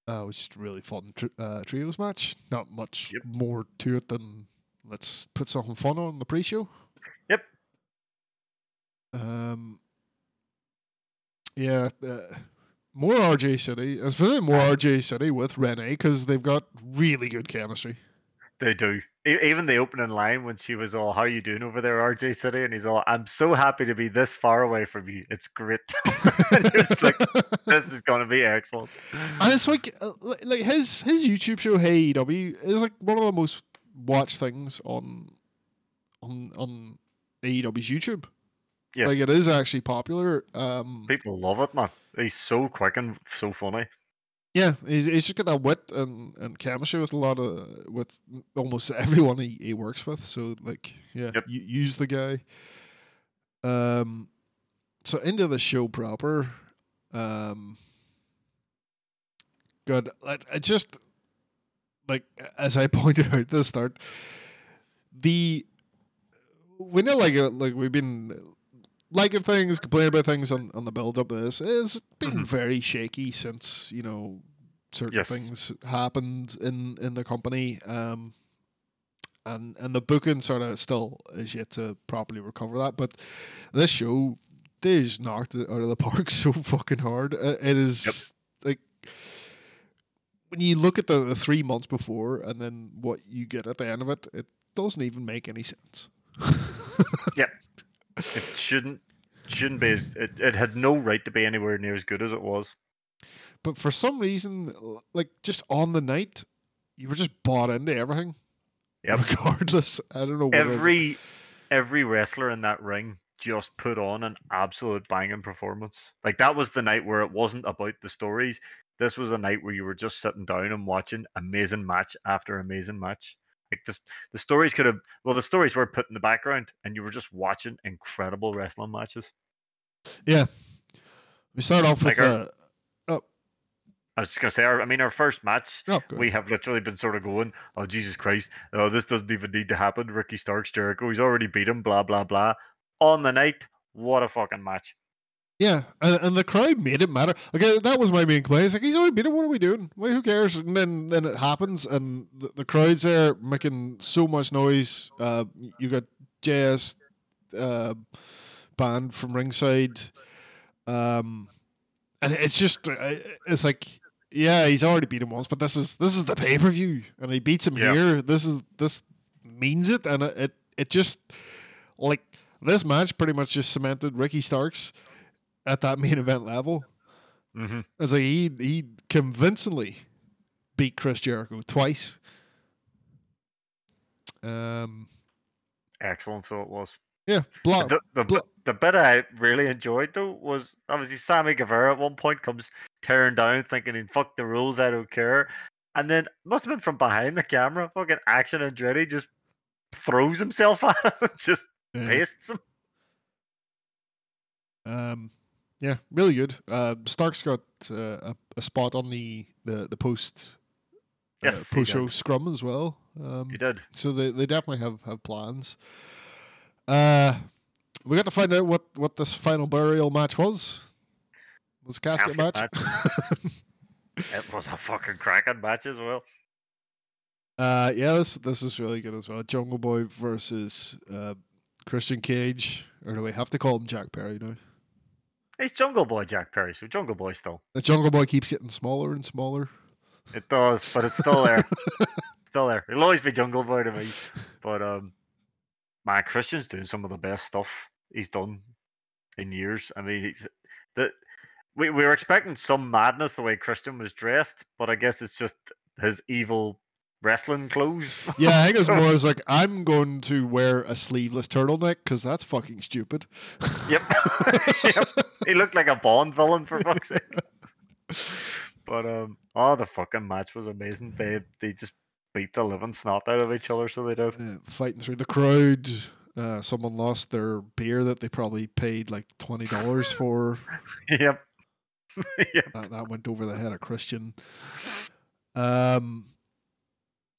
Uh, which is a really fun tr- uh, trios match. Not much Yep. more to it than let's put something fun on the pre-show. Yep. Um. Yeah. Uh, more RJ City, especially more RJ City with Renee because they've got really good chemistry. They do. Even the opening line when she was all, "How you doing over there, RJ City?" and he's all, "I'm so happy to be this far away from you. It's great." <laughs> it's like, "This is gonna be excellent." And it's like, uh, like his his YouTube show Hey EW is like one of the most watched things on on on AEW's YouTube. Yes, Like it is actually popular. Um, people love it, man. He's so quick and so funny. Yeah, he's, he's just got that wit and, and chemistry with a lot of with almost everyone he, he works with. So like, yeah, Yep. use the guy. Um, so into the show proper. Um, good. I, I just like as I <laughs> pointed out at the start, the we know like uh, like we've been liking things, complaining about things on, on the build up of this. It's been Mhm. very shaky since you know certain Yes. things happened in in the company. Um, and and the booking sort of still is yet to properly recover that. But this show, they just knocked it out of the <laughs> park so fucking hard. It is like when you look at the, the three months before and then what you get at the end of it, it doesn't even make any sense. <laughs> It shouldn't shouldn't be. As, it it had no right to be anywhere near as good as it was. But for some reason, like just on the night, you were just bought into everything. Yep. Regardless, I don't know what it is. Every every wrestler in that ring just put on an absolute banging performance. Like that was the night where it wasn't about the stories. This was a night where you were just sitting down and watching amazing match after amazing match. Like this, the stories could have well, the stories were put in the background, and you were just watching incredible wrestling matches. Yeah, we start off with Like our- uh, I was just gonna say, our, I mean, our first match, oh, we have literally been sort of going, oh Jesus Christ, oh this doesn't even need to happen. Ricky Starks, Jericho, he's already beat him, blah blah blah. On the night, what a fucking match! Yeah, and, and the crowd made it matter. Like uh, that was my main complaint. It's like he's already beat him. What are we doing? Well, who cares? And then then it happens, and the, the crowd's there making so much noise. Uh, you got JS uh, banned from ringside. Um, and it's just uh, it's like yeah, he's already beat him once, but this is this is the pay per view, and he beats him Yeah. here. This is this means it, and it, it it just like this match pretty much just cemented Ricky Starks at that main event level. hmm It's like he he convincingly beat Chris Jericho twice. Um, Excellent, so it was. yeah, block. the, the, the bit I really enjoyed though was obviously Sammy Guevara at one point comes tearing down thinking fuck the rules I don't care and then must have been from behind the camera fucking Action Andretti just throws himself <laughs> at him and just Yeah. pastes him Um, yeah, really good. Uh, Stark's got uh, a, a spot on the the the post uh, Yes, post show scrum as well. Um, he did so they, they definitely have, have plans. Uh, we got to find out what, what this final burial match was. Was a casket, Casket match. <laughs> it was a fucking cracking match as well uh, yeah, this this is really good as well. Jungle Boy versus uh, Christian Cage, or do we have to call him Jack Perry now? He's Jungle Boy Jack Perry so Jungle Boy still The Jungle Boy keeps getting smaller and smaller. it does but it's still there <laughs> still there it'll always be Jungle Boy to me but um man Christian's doing some of the best stuff he's done in years. I mean, he's that we, we were expecting some madness the way Christian was dressed, but I guess it's just his evil wrestling clothes. <laughs> Yeah, I think it's more as like I'm going to wear a sleeveless turtleneck because that's fucking stupid. Yep. <laughs> yep. He looked like a Bond villain for fuck's sake. But um, oh, the fucking match was amazing. They they just beat the living snot out of each other, so they did. Uh, fighting through the crowd. Uh, someone lost their beer that they probably paid like twenty dollars for. <laughs> yep. yep. That, that went over the head of Christian. Um,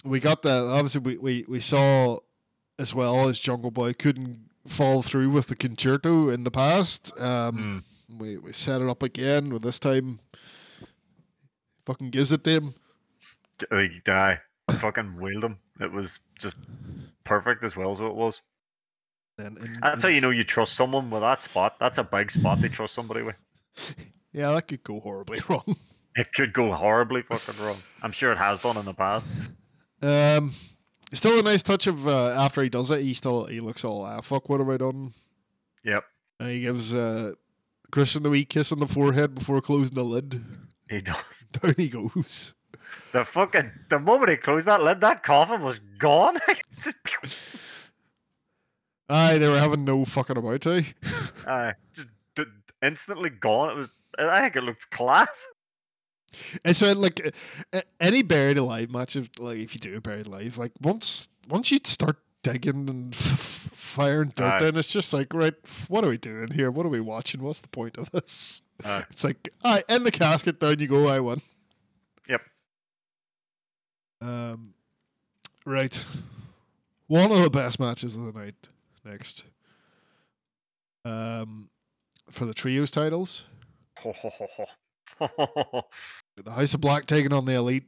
we got the obviously we, we, we saw as well as Jungle Boy couldn't fall through with the Con-Chair-To in the past. Um, Mm. we we set it up again with this time. Fucking gives it to him. Like, die. <coughs> Fucking wheeled him. It was just perfect as well, so it was. And, and That's how you know you trust someone with that spot. That's a big spot they trust somebody with. <laughs> Yeah, that could go horribly <laughs> wrong. It could go horribly fucking wrong. I'm sure it has done in the past. Um, still a nice touch of uh, after he does it, he still he looks all ah fuck. What have I done? Yep. And he gives uh, Christian the wee kiss on the forehead before closing the lid. He does. <laughs> Down he goes. The fucking the moment he closed that lid, that coffin was gone. <laughs> Aye, they were having no fucking about, eh? <laughs> uh, just d- instantly gone. It was. I think it looked class. And so, like, any buried alive match, of like, if you do a buried alive, like, once once you start digging and <laughs> f- firing dirt in, it's just like, right, what are we doing here? What are we watching? What's the point of this? Aye. <laughs> It's like, aye, in the casket, down you go, I won. Yep. Um, right. One of the best matches of the night. Next. Um, for the trios titles, <laughs> the House of Black taking on the Elite.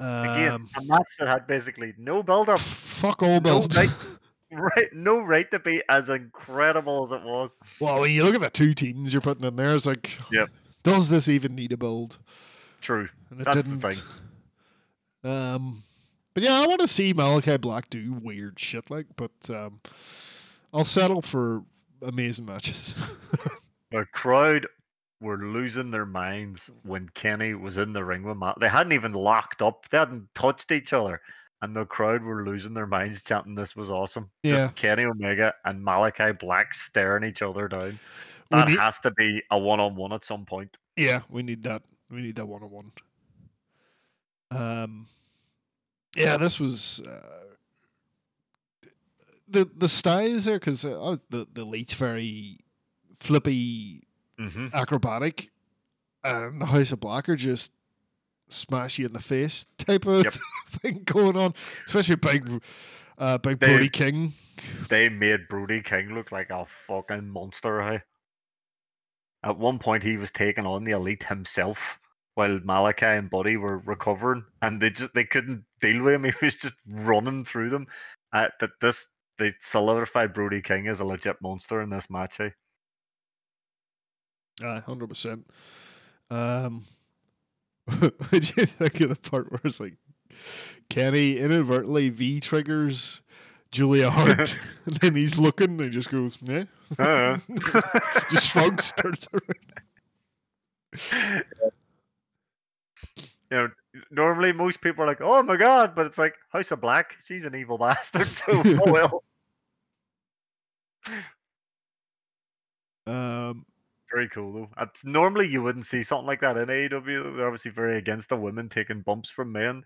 Again, Um, a match that had basically no build up, fuck all build. right. <laughs> right? No right to be as incredible as it was. well, when you look at the two teams you're putting in there, it's like, Yep. does this even need a build? True. And it That's didn't. thing. Um, but yeah, I want to see Malachi Black do weird shit like, but um, I'll settle for amazing matches. <laughs> The crowd were losing their minds when Kenny was in the ring with Matt. They hadn't even locked up. They hadn't touched each other. And the crowd were losing their minds chanting this was awesome. Just Yeah. Kenny Omega and Malachi Black staring each other down. That need- has to be a one on one at some point. yeah, we need that. We need that one on one. Um, yeah, this was uh, the the styles there because uh, the the elite's very flippy, hmm acrobatic, and the House of Black are just smash you in the face type of Yep. <laughs> thing going on. Especially big, uh, big They- Brody King. They made Brody King look like a fucking monster. Hey? At one point, he was taking on the elite himself while Malachi and Buddy were recovering, and they just they couldn't deal with him. <laughs> He was just running through them. Uh, that this they solidified Brody King as a legit monster in this match. Hey? Hundred percent. Um, what do you think of the part where it's like Kenny inadvertently V triggers Julia Hart, <laughs> <laughs> and then he's looking and he just goes, "Yeah," Uh, <laughs> just shrugs, turns around. you know, normally most people are like, "Oh my god," but it's like House of Black. She's an evil bastard. So oh well. Um, Very cool though. It's, normally you wouldn't see something like that in AEW. They're obviously very against the women taking bumps from men,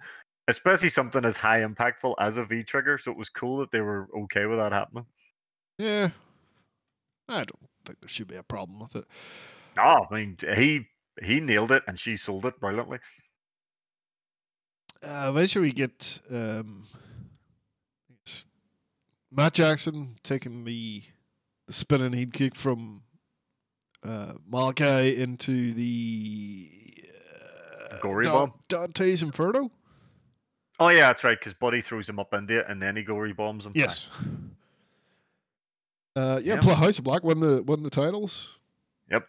especially something as high impactful as a V trigger. So it was cool that they were okay with that happening. yeah, I don't think there should be a problem with it. Oh, I mean, he he nailed it, and she sold it brilliantly. Uh, eventually, we get um, Matt Jackson taking the the spinning head kick from uh, Malachi into the uh, Gory Dan- bomb? Dante's Inferno. Oh yeah, that's right. Because Buddy throws him up into it, and then he gory bombs him. Yes. Uh, yeah, Yeah. House of Black won the won the titles. Yep.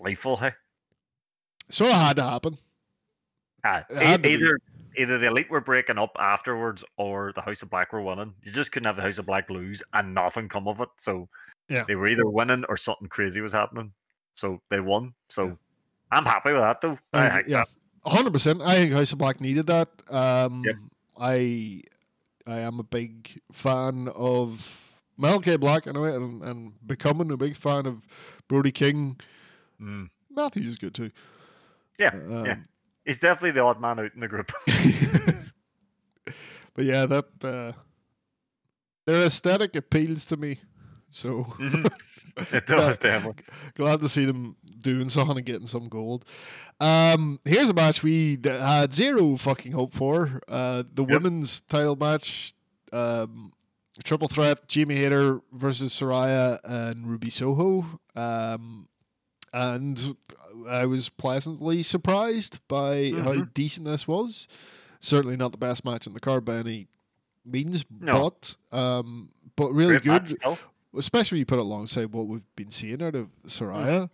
Lethal. Hey, Sort of had to happen. ah, e- had to be. either either the elite were breaking up afterwards, or the House of Black were winning. You just couldn't have the House of Black lose and nothing come of it. So Yeah. they were either winning or something crazy was happening. So they won. So Yeah. I'm happy with that though. I think yeah, hundred percent. I think House of Black needed that. Um, Yep. I I am a big fan of Malachi Black anyway, and, and becoming a big fan of Brody King. Mm. Matthews is good too. Yeah, Um, yeah. He's definitely the odd man out in the group. <laughs> <laughs> but yeah, that uh, their aesthetic appeals to me. So <laughs> It does, definitely. glad to see them doing something and getting some gold. Um, here's a match we d- had zero fucking hope for. Uh, the women's title match, um, triple threat: Jamie Hayter versus Saraya and Ruby Soho. Um, and I was pleasantly surprised by how Mhm. decent this was. Certainly not the best match in the card by any means, No. but um, but really Great match good still. Especially when you put it alongside what we've been seeing out of Saraya.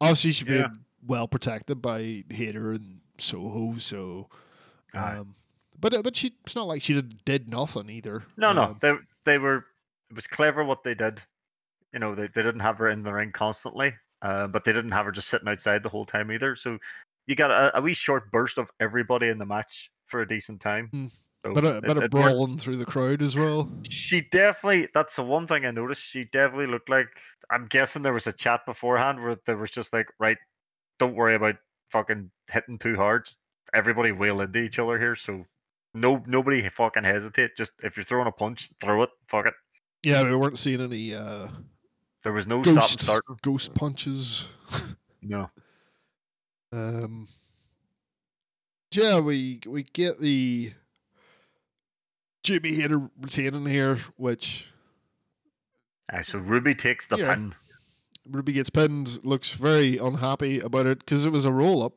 Obviously, she's. Yeah. been well protected by Hayter and Soho, so. Um, but but she it's not like she did, did nothing either. No, no, Um, they they were. It was clever what they did. You know, they, they didn't have her in the ring constantly, uh, but they didn't have her just sitting outside the whole time either. So you got a, a wee short burst of everybody in the match for a decent time. Hmm. So But a it- bit of brawling through the crowd as well. She definitely. That's the one thing I noticed. She definitely looked like. I'm guessing there was a chat beforehand where there was just like, right, don't worry about fucking hitting too hard. Everybody wail into each other here, so no nobody fucking hesitate. Just if you're throwing a punch, throw it. Fuck it. Yeah, we weren't seeing any uh, There was no stop and ghost starting. ghost punches. <laughs> No. Um, yeah, we we get the Jamie Hayter retaining here, which Aye, so Ruby takes the Yeah. pin. Ruby gets pinned, looks very unhappy about it because it was a roll up.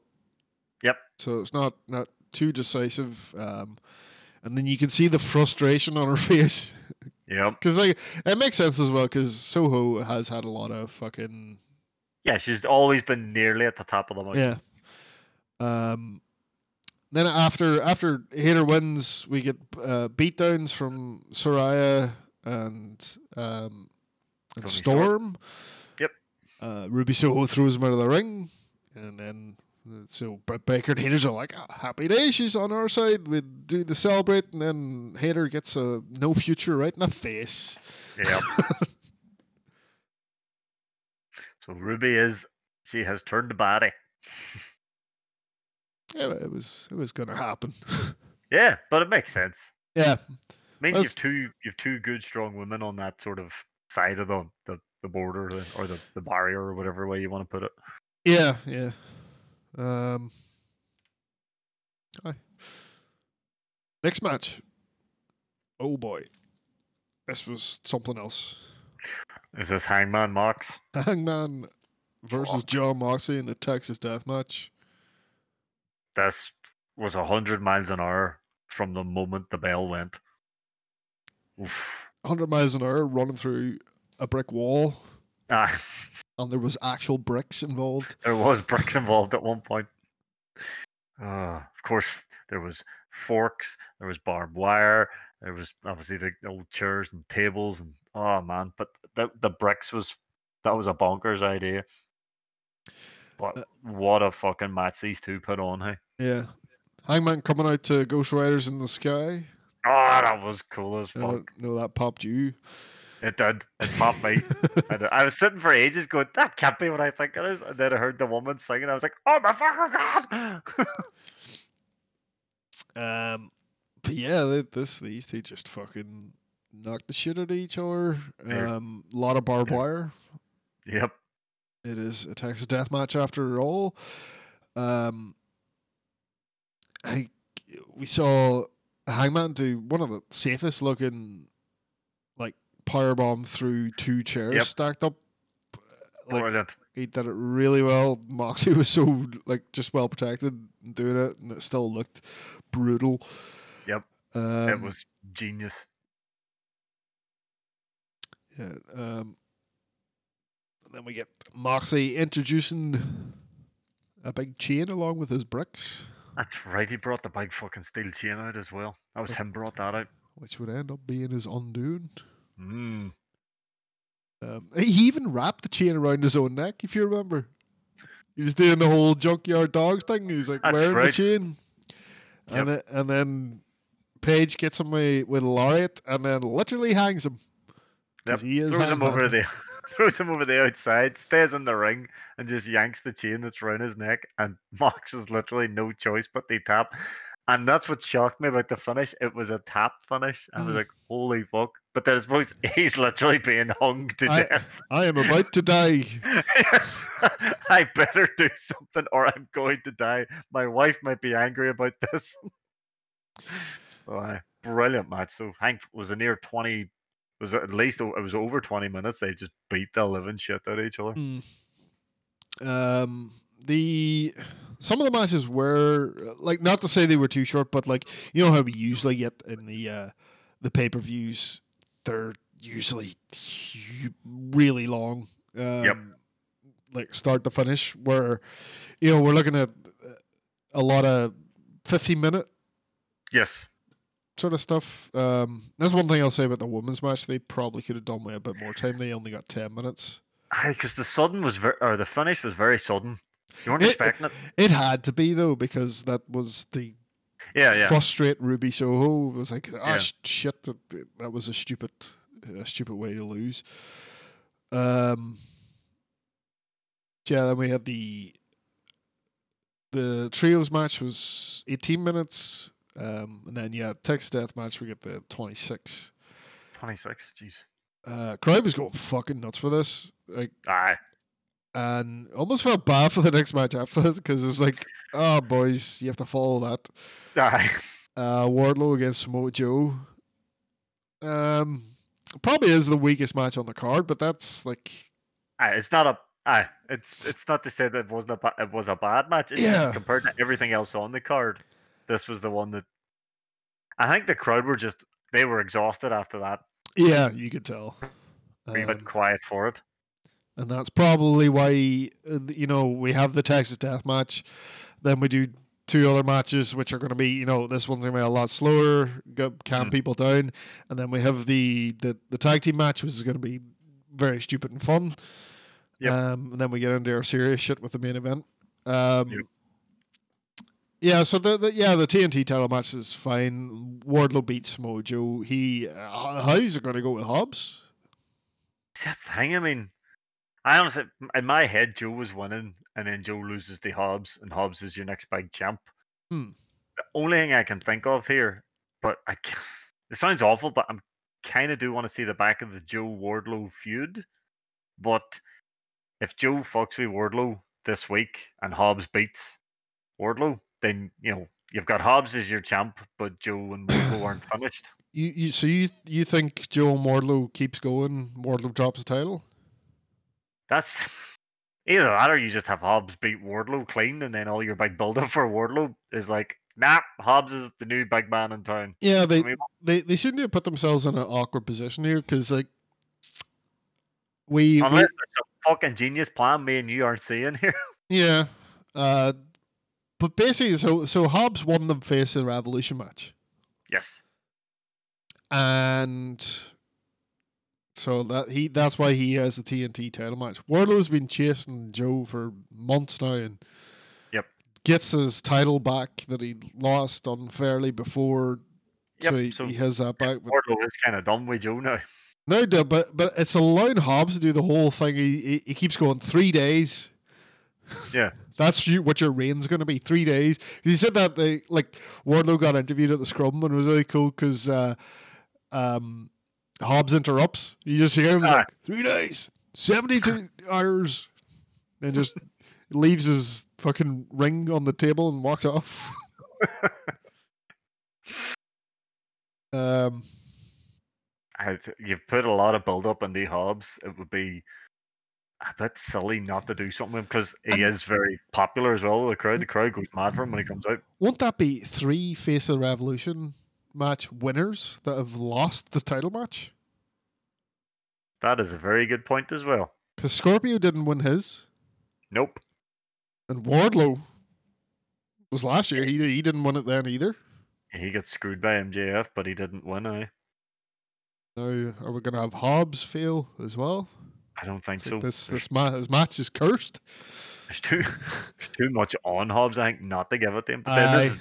Yep. So it's not not too decisive. Um, and then you can see the frustration on her <laughs> face Yep. because like it makes sense as well because Soho has had a lot of fucking Yeah, she's always been nearly at the top of the mountain. yeah. Um, then after after Hayter wins, we get uh, beatdowns from Saraya and um, and Storm. Yep. Uh, Ruby Soho throws him out of the ring, and then so Britt Baker and Hayter's are like, "Ah, "Happy day, she's on our side." We do the celebrate, and then Hater gets a no future right in the face. Yep. <laughs> so Ruby is she has turned the body. <laughs> Yeah, it was it was gonna happen. <laughs> Yeah, but it makes sense. yeah, means That's- you've two you've two good strong women on that sort of side of the the, the border or the, the barrier or whatever way you want to put it. Yeah, yeah. Um. Aye. Next match. Oh boy, this was something else. Is this Hangman Mox? Hangman versus. Jon Moxley in the Texas Death Match. This was a hundred miles an hour from the moment the bell went. Oof. 100 miles an hour running through a brick wall, Ah, and there was actual bricks involved. there was bricks involved at one point. Uh, of course, there was forks, there was barbed wire, there was obviously the old chairs and tables, and oh man! But the the bricks was that was a bonkers idea. But Uh, what a fucking match these two put on, hey! Yeah. Hangman coming out to Ghost Riders in the Sky. Oh, that was cool as Uh, fuck. no, that popped you. It did. It popped me. <laughs> I, was sitting for ages going, that can't be what I think it is. And then I heard the woman singing. I was like, oh my fucking god! <laughs> Um, but yeah, they, this these two just fucking knocked the shit out of each other. Um, a lot of barbed wire. yep. It is a Texas death match after all. Um, I we saw Hangman do one of the safest looking like power bomb through two chairs Yep. stacked up. Like Brilliant. he did it really well. Moxie <laughs> was so like just well protected doing it, and it still looked brutal. Yep. Um, it was genius. Yeah. Um, then we get Moxie introducing a big chain along with his bricks, That's right. He brought the big fucking steel chain out as well. That was him brought that out. which would end up being his undoing. Mm. Um, he even wrapped the chain around his own neck, if you remember. He was doing the whole junkyard dogs thing. He's like That's wearing the right. chain, and it, and then Page gets him with, with a lariat, and then literally hangs him. Yep. he is Throws him over Hangman. the <laughs> throws him over the outside, stays in the ring, and just yanks the chain that's around his neck. And <laughs> Mox has literally no choice but to tap. And that's what shocked me about the finish. It was a tap finish. I was Mm. like, holy fuck. But then I suppose he's literally being hung to I- death. I am about to die. yes. <laughs> I better do something or I'm going to die. My wife might be angry about <laughs> this. oh, brilliant match. So Hank was a near 20, was at least, it was over 20 minutes. They just beat the living shit out of each other. Mm. Um, the some of the matches were like not to say they were too short, but like you know how we usually get in the uh, the pay per views, they're usually really long. Um, Like start to finish, where you know we're looking at a lot of fifteen minute Yes. Sort of stuff. Um, that's one thing I'll say about the women's match. They probably could have done with a bit more time. They only got ten minutes. Because the sudden was very, or the finish was very sudden. You weren't It- expecting it. It had to be though because that was the Yeah, yeah. frustrate Ruby Soho. It was like, ah, Yeah. sh- shit, that, that was a stupid, a stupid way to lose. Um, yeah, then we had the the trios match was eighteen minutes, um, and then yeah, Texas Death match we get the twenty six. 26. Jeez. Uh, crowd was going fucking nuts for this, like, Aye. and almost felt bad for the next match after that because it was like, oh boys, you have to follow that. Aye. Uh, Wardlow against Samoa Joe. Um, probably is the weakest match on the card, but that's like, Aye, it's not a. Aye, it's it's not to say that it wasn't a ba- it was a bad match. It's Yeah. compared to everything else on the card, this was the one that. I think the crowd were just they were exhausted after that. yeah, you could tell. We Um, went quiet for it. and that's probably why uh, you know we have the Texas Death match, then we do two other matches which are going to be you know this one's going to be a lot slower, go, calm Mm. people down, and then we have the the the tag team match which is going to be very stupid and fun. Yep. Um, and then we get into our serious shit with the main event. Um, Yep. Yeah, so the, the yeah the TNT title match is fine. Wardlow beats Mojo. He uh, how's it going to go with Hobbs? That's the thing. I mean, I honestly, in my head, Joe was winning, and then Joe loses to Hobbs, and Hobbs is your next big champ. Hmm. The only thing I can think of here, but I, <laughs> it sounds awful, but I'm kind of do want to see the back of the Joe Wardlow feud. But if Joe fucks with Wardlow this week and Hobbs beats Wardlow, then you know you've got Hobbs as your champ, but Joe and Wardlow aren't <coughs> finished. You, you so you you think Joe Wardlow keeps going? Wardlow drops the title. That's either that or you just have Hobbs beat Wardlow clean, and then all your big build up for Wardlow is like, nah, Hobbs is the new big man in town. Yeah, they I mean, they, they seem to have put themselves in an awkward position here because like we, we there's a fucking genius plan me and you aren't seeing here. <laughs> yeah, uh, but basically, so so Hobbs won the face of the Revolution match, yes. and so that he that's why he has the TNT title match. Wardlow's been chasing Joe for months now, and Yep. gets his title back that he lost unfairly before. so, he, so- he has that back. Wardlow is kind of done with Joe now. No, no, but but it's allowing Hobbs to do the whole thing. He he, he keeps going three days. Yeah. That's you, what your reign's going to be. Three days. He said that they like Wardlow got interviewed at the Scrum and it was really cool because uh, um, Hobbs interrupts. You just hear him Ah. like three days, seventy two hours, and just leaves his fucking ring on the table and walks off. <laughs> um. I, th- you've put a lot of build up into Hobbs. It would be Ah, a bit silly not to do something because he is very popular as well. with The crowd, the crowd goes mad for him when he comes out. Won't that be three Face of the Revolution match winners that have lost the title match? That is a very good point as well. Because Scorpio didn't win his, Nope. and Wardlow was last year. He he didn't win it then either. He got screwed by MJF, but he didn't win. I, Now are we gonna have Hobbs fail as well? I don't think It's so. like this this ma- his match is cursed. there's too there's too much on Hobbs. I think not to give it to him. But then this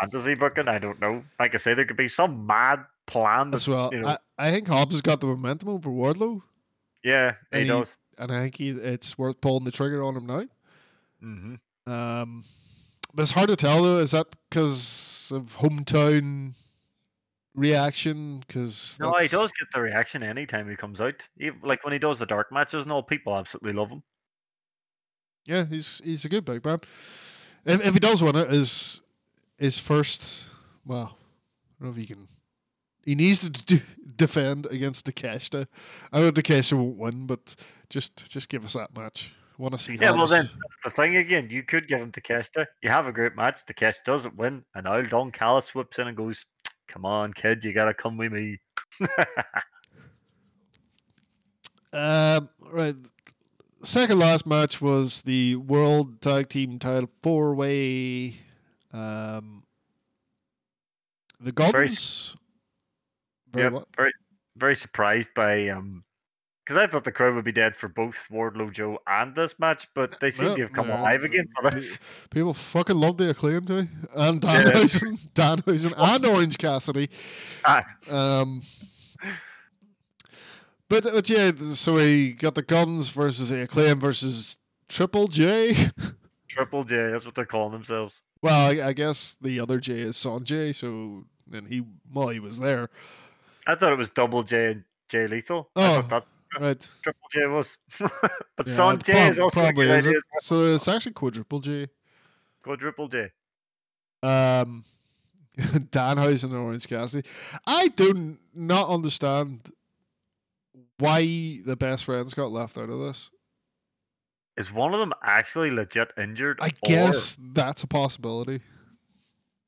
fantasy booking. I don't know. Like I say, there could be some mad plan. As well, you know, I, I think Hobbs has got the momentum over Wardlow, yeah, he and he- does. and I think he, it's worth pulling the trigger on him now. hmm Um, but it's hard to tell though. Is that because of hometown reaction? Because No, he does get the reaction anytime he comes out. Even, like when he does the dark matches and all, people absolutely love him. Yeah, he's he's a good big man. If, if he does win it, his his first, well, I don't know if he can. He needs to d- defend against Takeshita. I know Takeshita won't win, but just just give us that match. Want to see? Yeah, well then that's the thing again. You could give him Takeshita. You have a great match. Takesh doesn't win, and now Don Callis whips in and goes, "Come on, kid, you gotta come with me." Um, right. Second last match was the World Tag Team Title Four Way. Um, the Very- Guns. Very Yep, very, very surprised by um, because I thought the crowd would be dead for both Wardlow Joe and this match, but they seem to have come Yeah, alive again for this. <laughs> People fucking love the acclaim too, and Yeah. Danhausen, Danhausen, and Orange Cassidy. Ah, Um, but but yeah, so we got the Guns versus the Acclaim versus Triple J. <laughs> Triple J, that's what they're calling themselves. well, I, I guess the other J is Sonjay, so and he well he was there, I thought it was Double J and Jay Lethal. Oh. Right? Triple J was, <laughs> but Yeah, Sonjay prob- is also a probably is it. So it's actually quadruple J. Quadruple J. Um, <laughs> Danhausen and Orange Cassidy. I do not understand why the best friends got left out of this. Is one of them actually legit injured? I or- guess that's a possibility.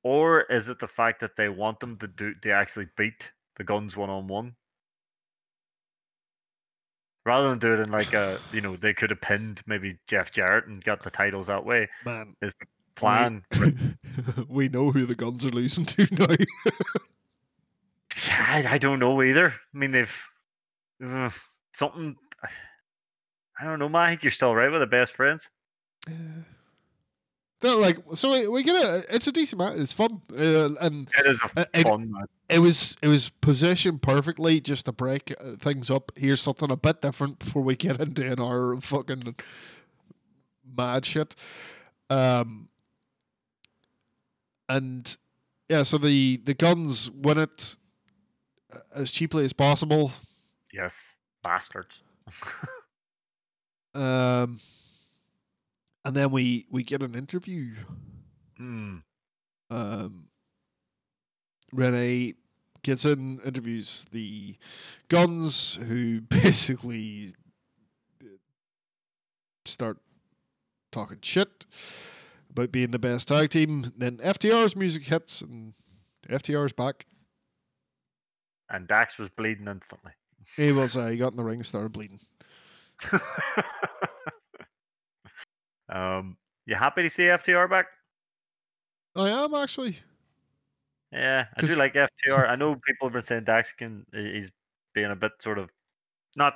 Or is it the fact that they want them to do they actually beat the guns one on one? Rather than do it in like a you know, they could have pinned maybe Jeff Jarrett and got the titles that way. Man, Is the <laughs> plan we know who the guns are losing to <laughs> now. Yeah, I, I don't know either. I mean they've ugh, something I don't know, man. I think you're still right with the best friends. They're like so we, we get a it's a decent match. It's fun, uh, and It is a Uh, it- fun match. it was it was positioned perfectly just to break uh, things up. Here's something a bit different before we get <laughs> into an hour of fucking mad shit. Um, and yeah, so the the guns win it uh, as cheaply as possible. Yes. Bastards. <laughs> Um, and then we we get an interview. Hmm. um, Renee gets in, interviews the Guns, who <laughs> basically start talking shit about being the best tag team. Then FTR's music hits, and FTR's back. And Dax was bleeding instantly. He was uh, he got in the ring, and started bleeding. <laughs> um, you happy to see FTR back? I am actually. Yeah, I do like FTR. <laughs> I know people have been saying Dax can he's being a bit sort of not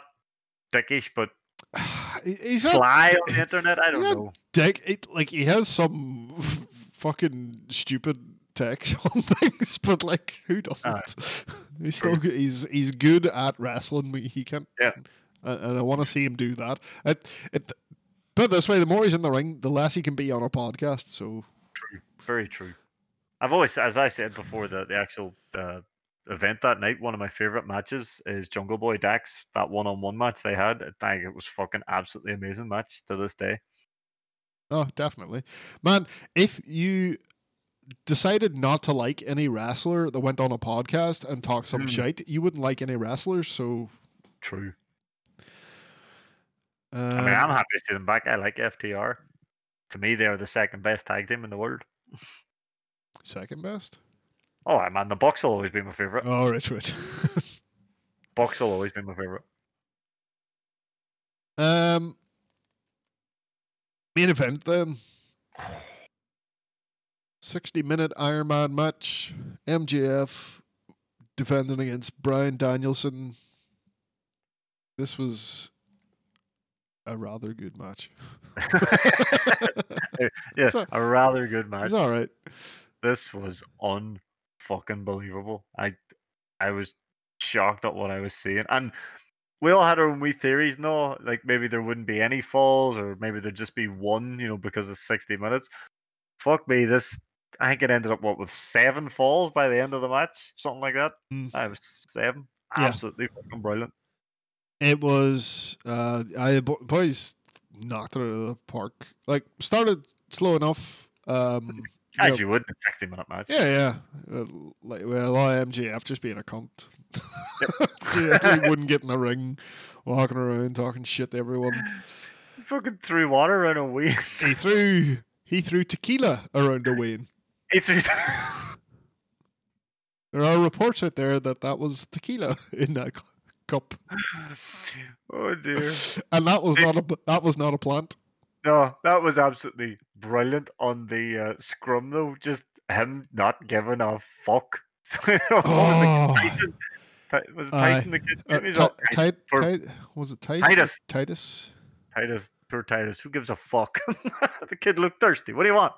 dickish, but <sighs> He- He's not fly on the internet. I don't know. dick. It, like he has some f- fucking stupid text <laughs> on things, but like who doesn't? <laughs> he's still good. he's he's good at wrestling. He can Yeah. and, and I want to see him do that. It, it put it this way: the more he's in the ring, the less he can be on a podcast. So true, Very true. I've always, as I said before, the the actual uh, event that night, one of my favorite matches is Jungle Boy Dax. That one on one match they had, I think it was fucking absolutely amazing match to this day. oh, definitely, man. If you decided not to like any wrestler that went on a podcast and talked some Hmm. shite, you wouldn't like any wrestlers. So. True. Um, I mean, I'm happy to see them back. I like FTR. To me, they are the second best tag team in the world. second best. Oh, I man, the Bucks will always be my favorite. Oh, right, right. <laughs> Bucks will always be my favorite. um, main event then. 60 minute Iron Man match. MJF defending against Bryan Danielson. This was a rather good match. <laughs> yeah, So- a rather good match. It's all right. this was unfucking believable. I I was shocked at what I was seeing, and we all had our own wee theories. No, like maybe there wouldn't be any falls, or maybe there'd just be one. You know, because it's sixty minutes. fuck me, this I think it ended up what with seven falls by the end of the match, something like that. Mm. I was seven. Yeah. Absolutely fucking brilliant. It was uh I boys knocked it out of the park. Like started slow enough. Um you As know, you would in a sixty minute match. yeah, yeah. Uh, like well, I MJF just being a cunt. MJF <laughs> wouldn't get in the ring, walking around talking shit to everyone. Fucking threw water around a wheel. He threw he threw tequila around a Wayne. he threw <laughs> There are reports out there that that was tequila <laughs> in that cu- cup, Oh dear. <laughs> and that was not a that was not a plant. No, that was absolutely brilliant on the uh, scrum though. Just him not giving a fuck. <laughs> Oh. it, Tyson? Was it. Tyson the kid? Uh, He's Ti- all- Ti- for- Ti- was it Titus? Titus. Titus. Titus, poor Titus. Who gives a fuck? <laughs> the kid looked thirsty. What do you want?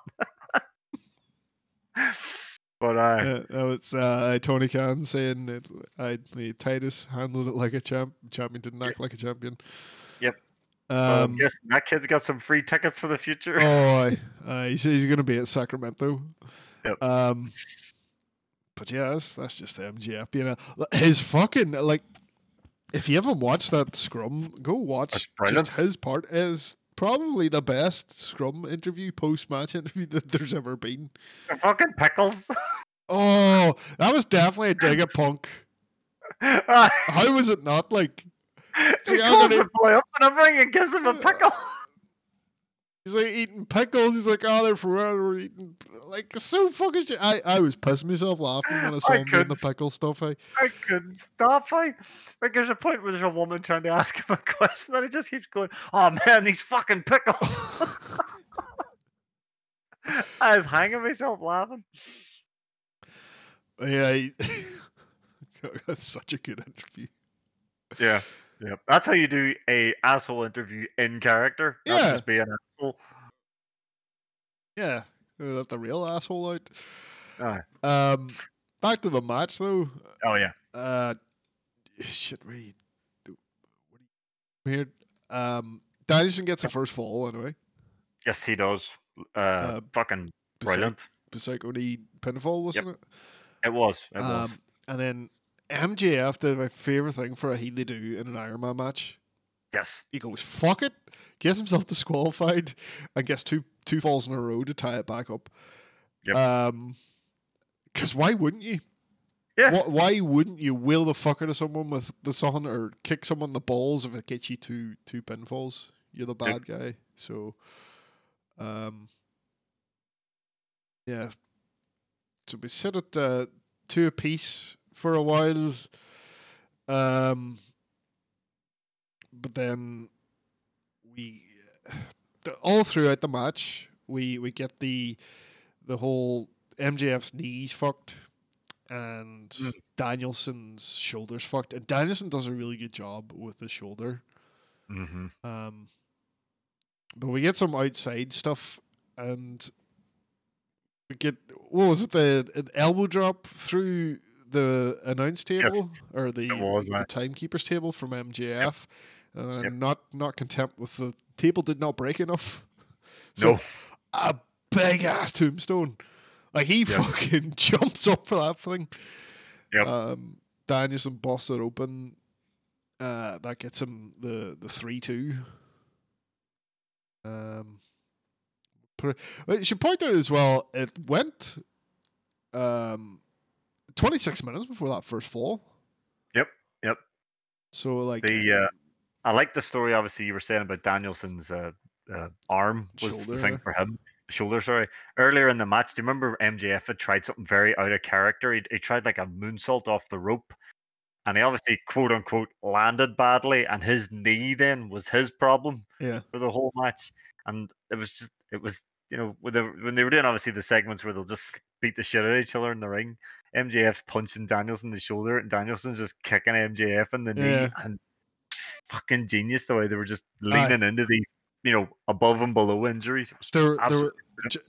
But uh, Yeah, no, it's uh, Tony Khan saying that I Titus handled it like a champ. Champion didn't act like a champion. Yep. um, Um, yes, that kid's got some free tickets for the future. oh, <laughs> uh, he says he's going to be at Sacramento. Yep. Um, but yeah, that's, that's just MJF. You know, his fucking like. If you haven't watched that scrum, go watch just his part. Is probably the best scrum interview, post match interview that there's ever been. The fucking pickles. Oh, that was definitely a dig at <laughs> Punk. Uh, How was it not like? he calls the boy up in a ring and gives him a pickle. He's like eating pickles. He's like, oh, they're for we're eating like so fucking shit. I, I was pissing myself laughing when I saw I him doing the pickle stuff. I, I couldn't stop. I like there's a point where there's a woman trying to ask him a question and he just keeps going, Oh man, these fucking pickles. <laughs> I was hanging myself laughing. yeah, <laughs> that's such a good interview. Yeah. Yeah. That's how you do a asshole interview in character. Not Yeah. just be an asshole. Yeah, let the real asshole out. Aye. Um, back to the match though. Oh yeah. Uh, shit, really. What do you, weird. Um, Danielson gets the first fall anyway. Yes, he does. Uh, Uh, fucking brilliant. Psycho knee pinfall, wasn't it? It was. It was. Um, and then MJF did my favorite thing for a heel to do in an Iron Man match. Yes. He goes, fuck it, gets himself <laughs> disqualified, and gets two two falls in a row to tie it back up. Yep. Um, because why wouldn't you? Yeah. Wh- Why wouldn't you will the fuck out of someone with the sun or kick someone in the balls if it gets you two two pinfalls? You're the bad guy. So, um, yeah. So we sit at uh, two apiece for a while. Um, but then we the, all throughout the match we we get the the whole MJF's knees fucked and Mm. Danielson's shoulders fucked and Danielson does a really good job with the shoulder Mm-hmm. um but we get some outside stuff and we get what was it the an elbow drop through the announce table or the, was, the timekeeper's table from MJF. Uh, Yep. Not not content with the table did not break enough. So No. a big ass tombstone. Like he Yes. fucking <laughs> jumps up for that thing. Yep. Um, Danielson busts it open. Uh, that gets him the the three two. Um, you should point out as well. It went um, twenty six minutes before that first fall. Yep, yep. So like The uh, I like the story. Obviously, you were saying about Danielson's uh, uh, arm was Shoulder, the thing for him. Shoulder, sorry. Earlier in the match, do you remember MJF had tried something very out of character? He, he tried like a moonsault off the rope, and he obviously quote unquote landed badly, and his knee then was his problem yeah, for the whole match. And it was just it was you know when they, when they were doing obviously the segments where they'll just beat the shit out of each other in the ring. MJF's punching Danielson in the shoulder, and Danielson's just kicking MJF in the Yeah. knee, and fucking genius the way they were just Aye. leaning into these, you know, above and below injuries. There, there, ju-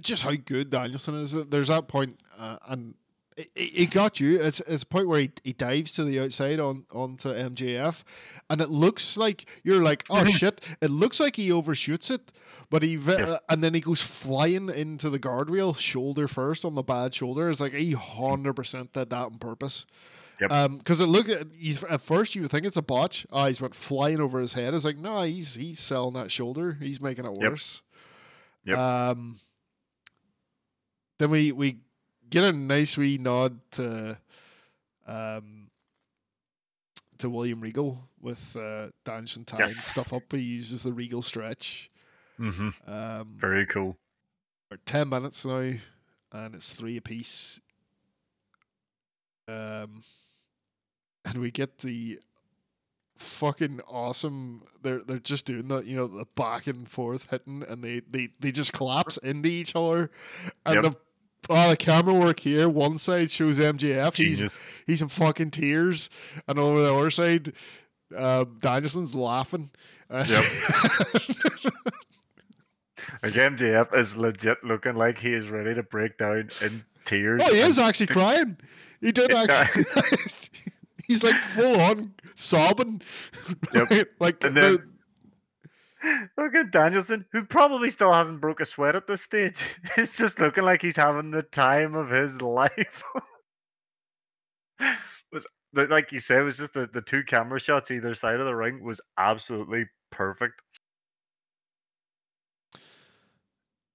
just how good Danielson is. There's that point, uh, and it, it got you. It's, it's a point where he, he dives to the outside on onto MJF, and it looks like you're like, oh <laughs> shit! It looks like he overshoots it, but he uh, and then he goes flying into the guardrail, shoulder first on the bad shoulder. It's like he hundred percent did that on purpose. Yep. Um, because it looked at you, at first you would think it's a botch. Oh, he's went flying over his head. It's like no, he's he's selling that shoulder. He's making it Yep. worse. Yep. Um. Then we we get a nice wee nod to, um, to William Regal with uh, Danielson tying Yes. stuff up. He uses the Regal stretch. hmm Um, Very cool. we're 10 minutes now, and it's three apiece. Um, and we get the fucking awesome. They're they're just doing that, you know, the back and forth hitting, and they they, they just collapse into each other. And Yep. the oh, the camera work here, one side shows MJF, he's Genius. he's in fucking tears, and over the other side, uh, Danielson's laughing. Uh, <laughs> Like MJF is legit looking like he is ready to break down in tears. Oh, he is actually crying. He did actually. <laughs> He's like full on sobbing. Yep. <laughs> like And the- then- Look at Danielson, who probably still hasn't broke a sweat at this stage. <laughs> It's just looking like he's having the time of his <laughs> life. was like you said, it was just the, the two camera shots either side of the ring was absolutely perfect.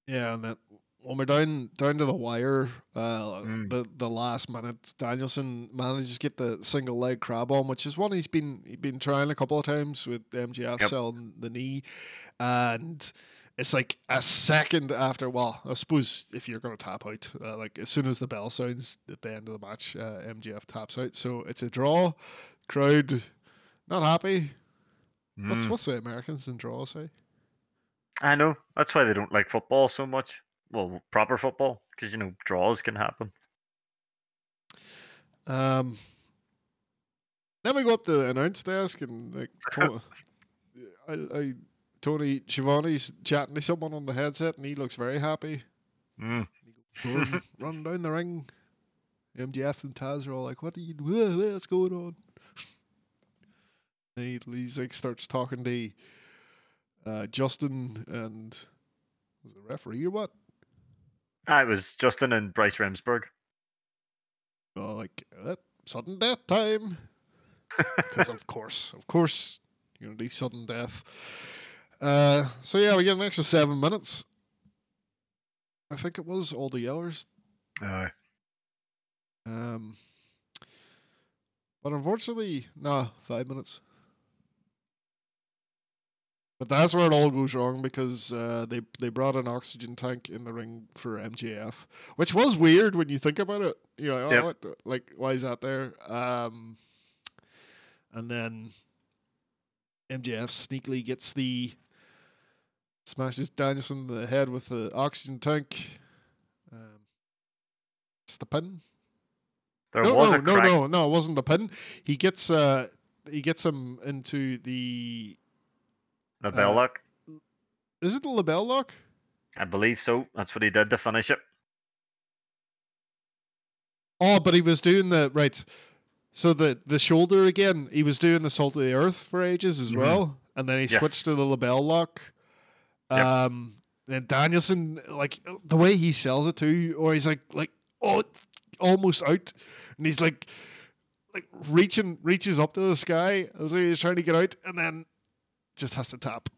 yeah, and that when we're down down to the wire, uh, Mm. the the last minute, Danielson manages to get the single leg crab on, which is one he's been he's been trying a couple of times with MJF Yep. selling the knee, and. It's like a second after. Well, I suppose if you're going to tap out, uh, like as soon as the bell sounds at the end of the match, uh, MJF taps out. So it's a draw. Crowd not happy. What's Mm. what's the Americans in draw say? I know. That's why they don't like football so much. Well, proper football, because you know draws can happen. Um, then we go up to the announce desk and like to- <laughs> I, I Tony Schiavone's chatting to someone on the headset and he looks very happy. Mm. Run, <laughs> run down the ring. MJF and Taz are all like, "What are you? What's going on?" And he, he's like starts talking to uh, Justin and was it referee or what? Ah, it was Justin and Bryce Remsburg. Oh, like uh, sudden death time. <laughs> Because of course, of course, you're gonna do sudden death. Uh, so yeah, we get an extra seven minutes. I think it was all the hours. Uh, Um, but unfortunately, nah, five minutes. But that's where it all goes wrong because uh, they they brought an oxygen tank in the ring for MJF, which was weird when you think about it. You know, Yep. oh, what like why is that there? Um, and then MJF sneakily gets the smashes Danielson in the head with the oxygen tank. Um, it's the pin. there No, was no, no, no, no. It wasn't the pin. He gets uh, he gets him into the. The bell uh, lock. Is it the LeBell lock? I believe so. That's what he did to finish it. Oh, but he was doing the right. So the the shoulder again. He was doing the salt of the earth for ages as Mhm. well, and then he Yes. switched to the LeBell lock. Yep. Um, and Danielson, like the way he sells it too, or he's like like oh, almost out, and he's like like reaching reaches up to the sky as he's trying to get out, and then just has to tap,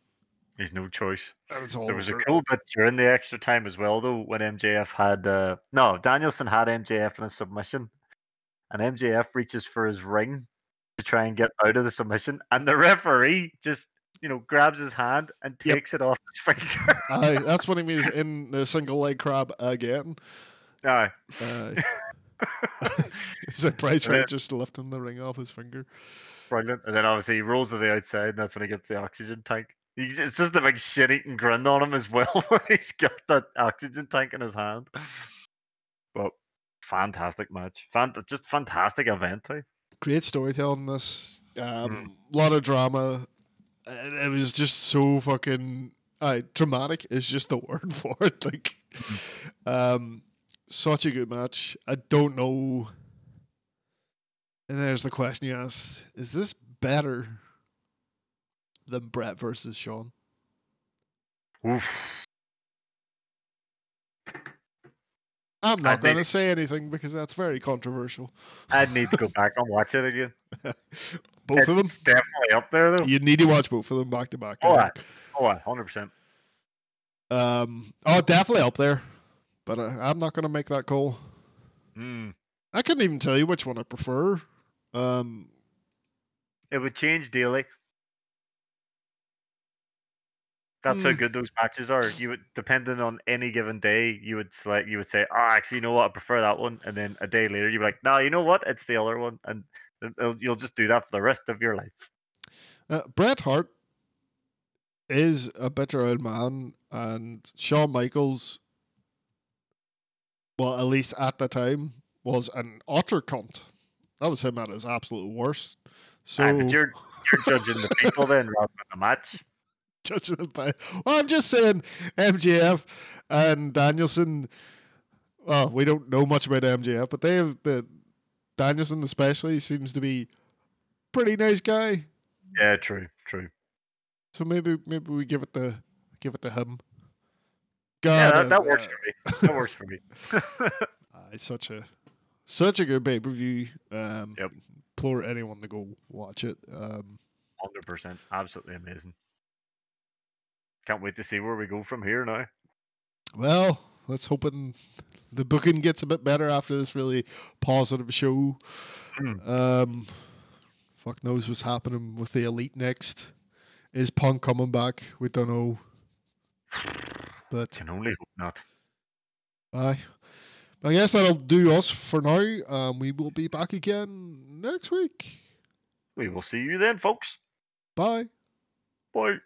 He's no choice. and it's all There was a over. cool bit during the extra time as well, though, when MJF had uh, no Danielson had MJF in a submission, and MJF reaches for his ring to try and get out of the submission, and the referee just you know grabs his hand and Yep. takes it off his <laughs> finger. Aye, that's what he means in the single leg crab again. Aye. So Bryce And then- Wright just lifting the ring off his finger. Brilliant. And then obviously he rolls to the outside, and that's when he gets the oxygen tank. He's, it's just a big shit eating grin on him as well <laughs> when he's got that oxygen tank in his hand. But fantastic match. Fant- just fantastic event. eh? Great storytelling. This Mm. um, lot of drama. It, it was just so fucking. Uh, dramatic is just the <laughs> word for it. Like, Mm-hmm. um, such a good match. I don't know. And there's the question you ask Is this better than Bret versus Shawn? Oof. I'm not going to say anything because that's very controversial. I'd need to go back and watch it again. <laughs> Both of them. Definitely up there though. You need to watch both of them back to back. Oh, I I- Oh, hundred percent. Um, oh, definitely up there, but uh, I'm not going to make that call. Mm. I couldn't even tell you which one I prefer. Um, It would change daily. That's how Mm. good those matches are. You would, depending on any given day, you would select. You would say, "Oh, actually, you know what? I prefer that one." And then a day later, you'd be like, "No, you know what? It's the other one." And you'll just do that for the rest of your life. uh, Bret Hart is a bitter old man, and Shawn Michaels, well, at least at the time, was an utter cunt. That was him at his absolute worst. So, but you're you're judging the people then rather than the match. <laughs> judging it by. Well, I'm just saying, MJF and Danielson. Well, we don't know much about MJF, but they have the Danielson especially seems to be pretty nice guy. Yeah, true, true. So maybe maybe we give it the give it to him. Yeah, God, that, that uh, works for me. That works for me. <laughs> <laughs> uh, it's such a such a good pay per view. Um, Yep. Implore anyone to go watch it. Um, Hundred percent, absolutely amazing. Can't wait to see where we go from here now. well, let's hoping the booking gets a bit better after this really positive show. Hmm. Um, fuck knows what's happening with the elite next. Is Punk coming back? We don't know. <sighs> But Can only hope not. aye. I guess that'll do us for now. Um, we will be back again next week. We will see you then, folks. Bye. Bye.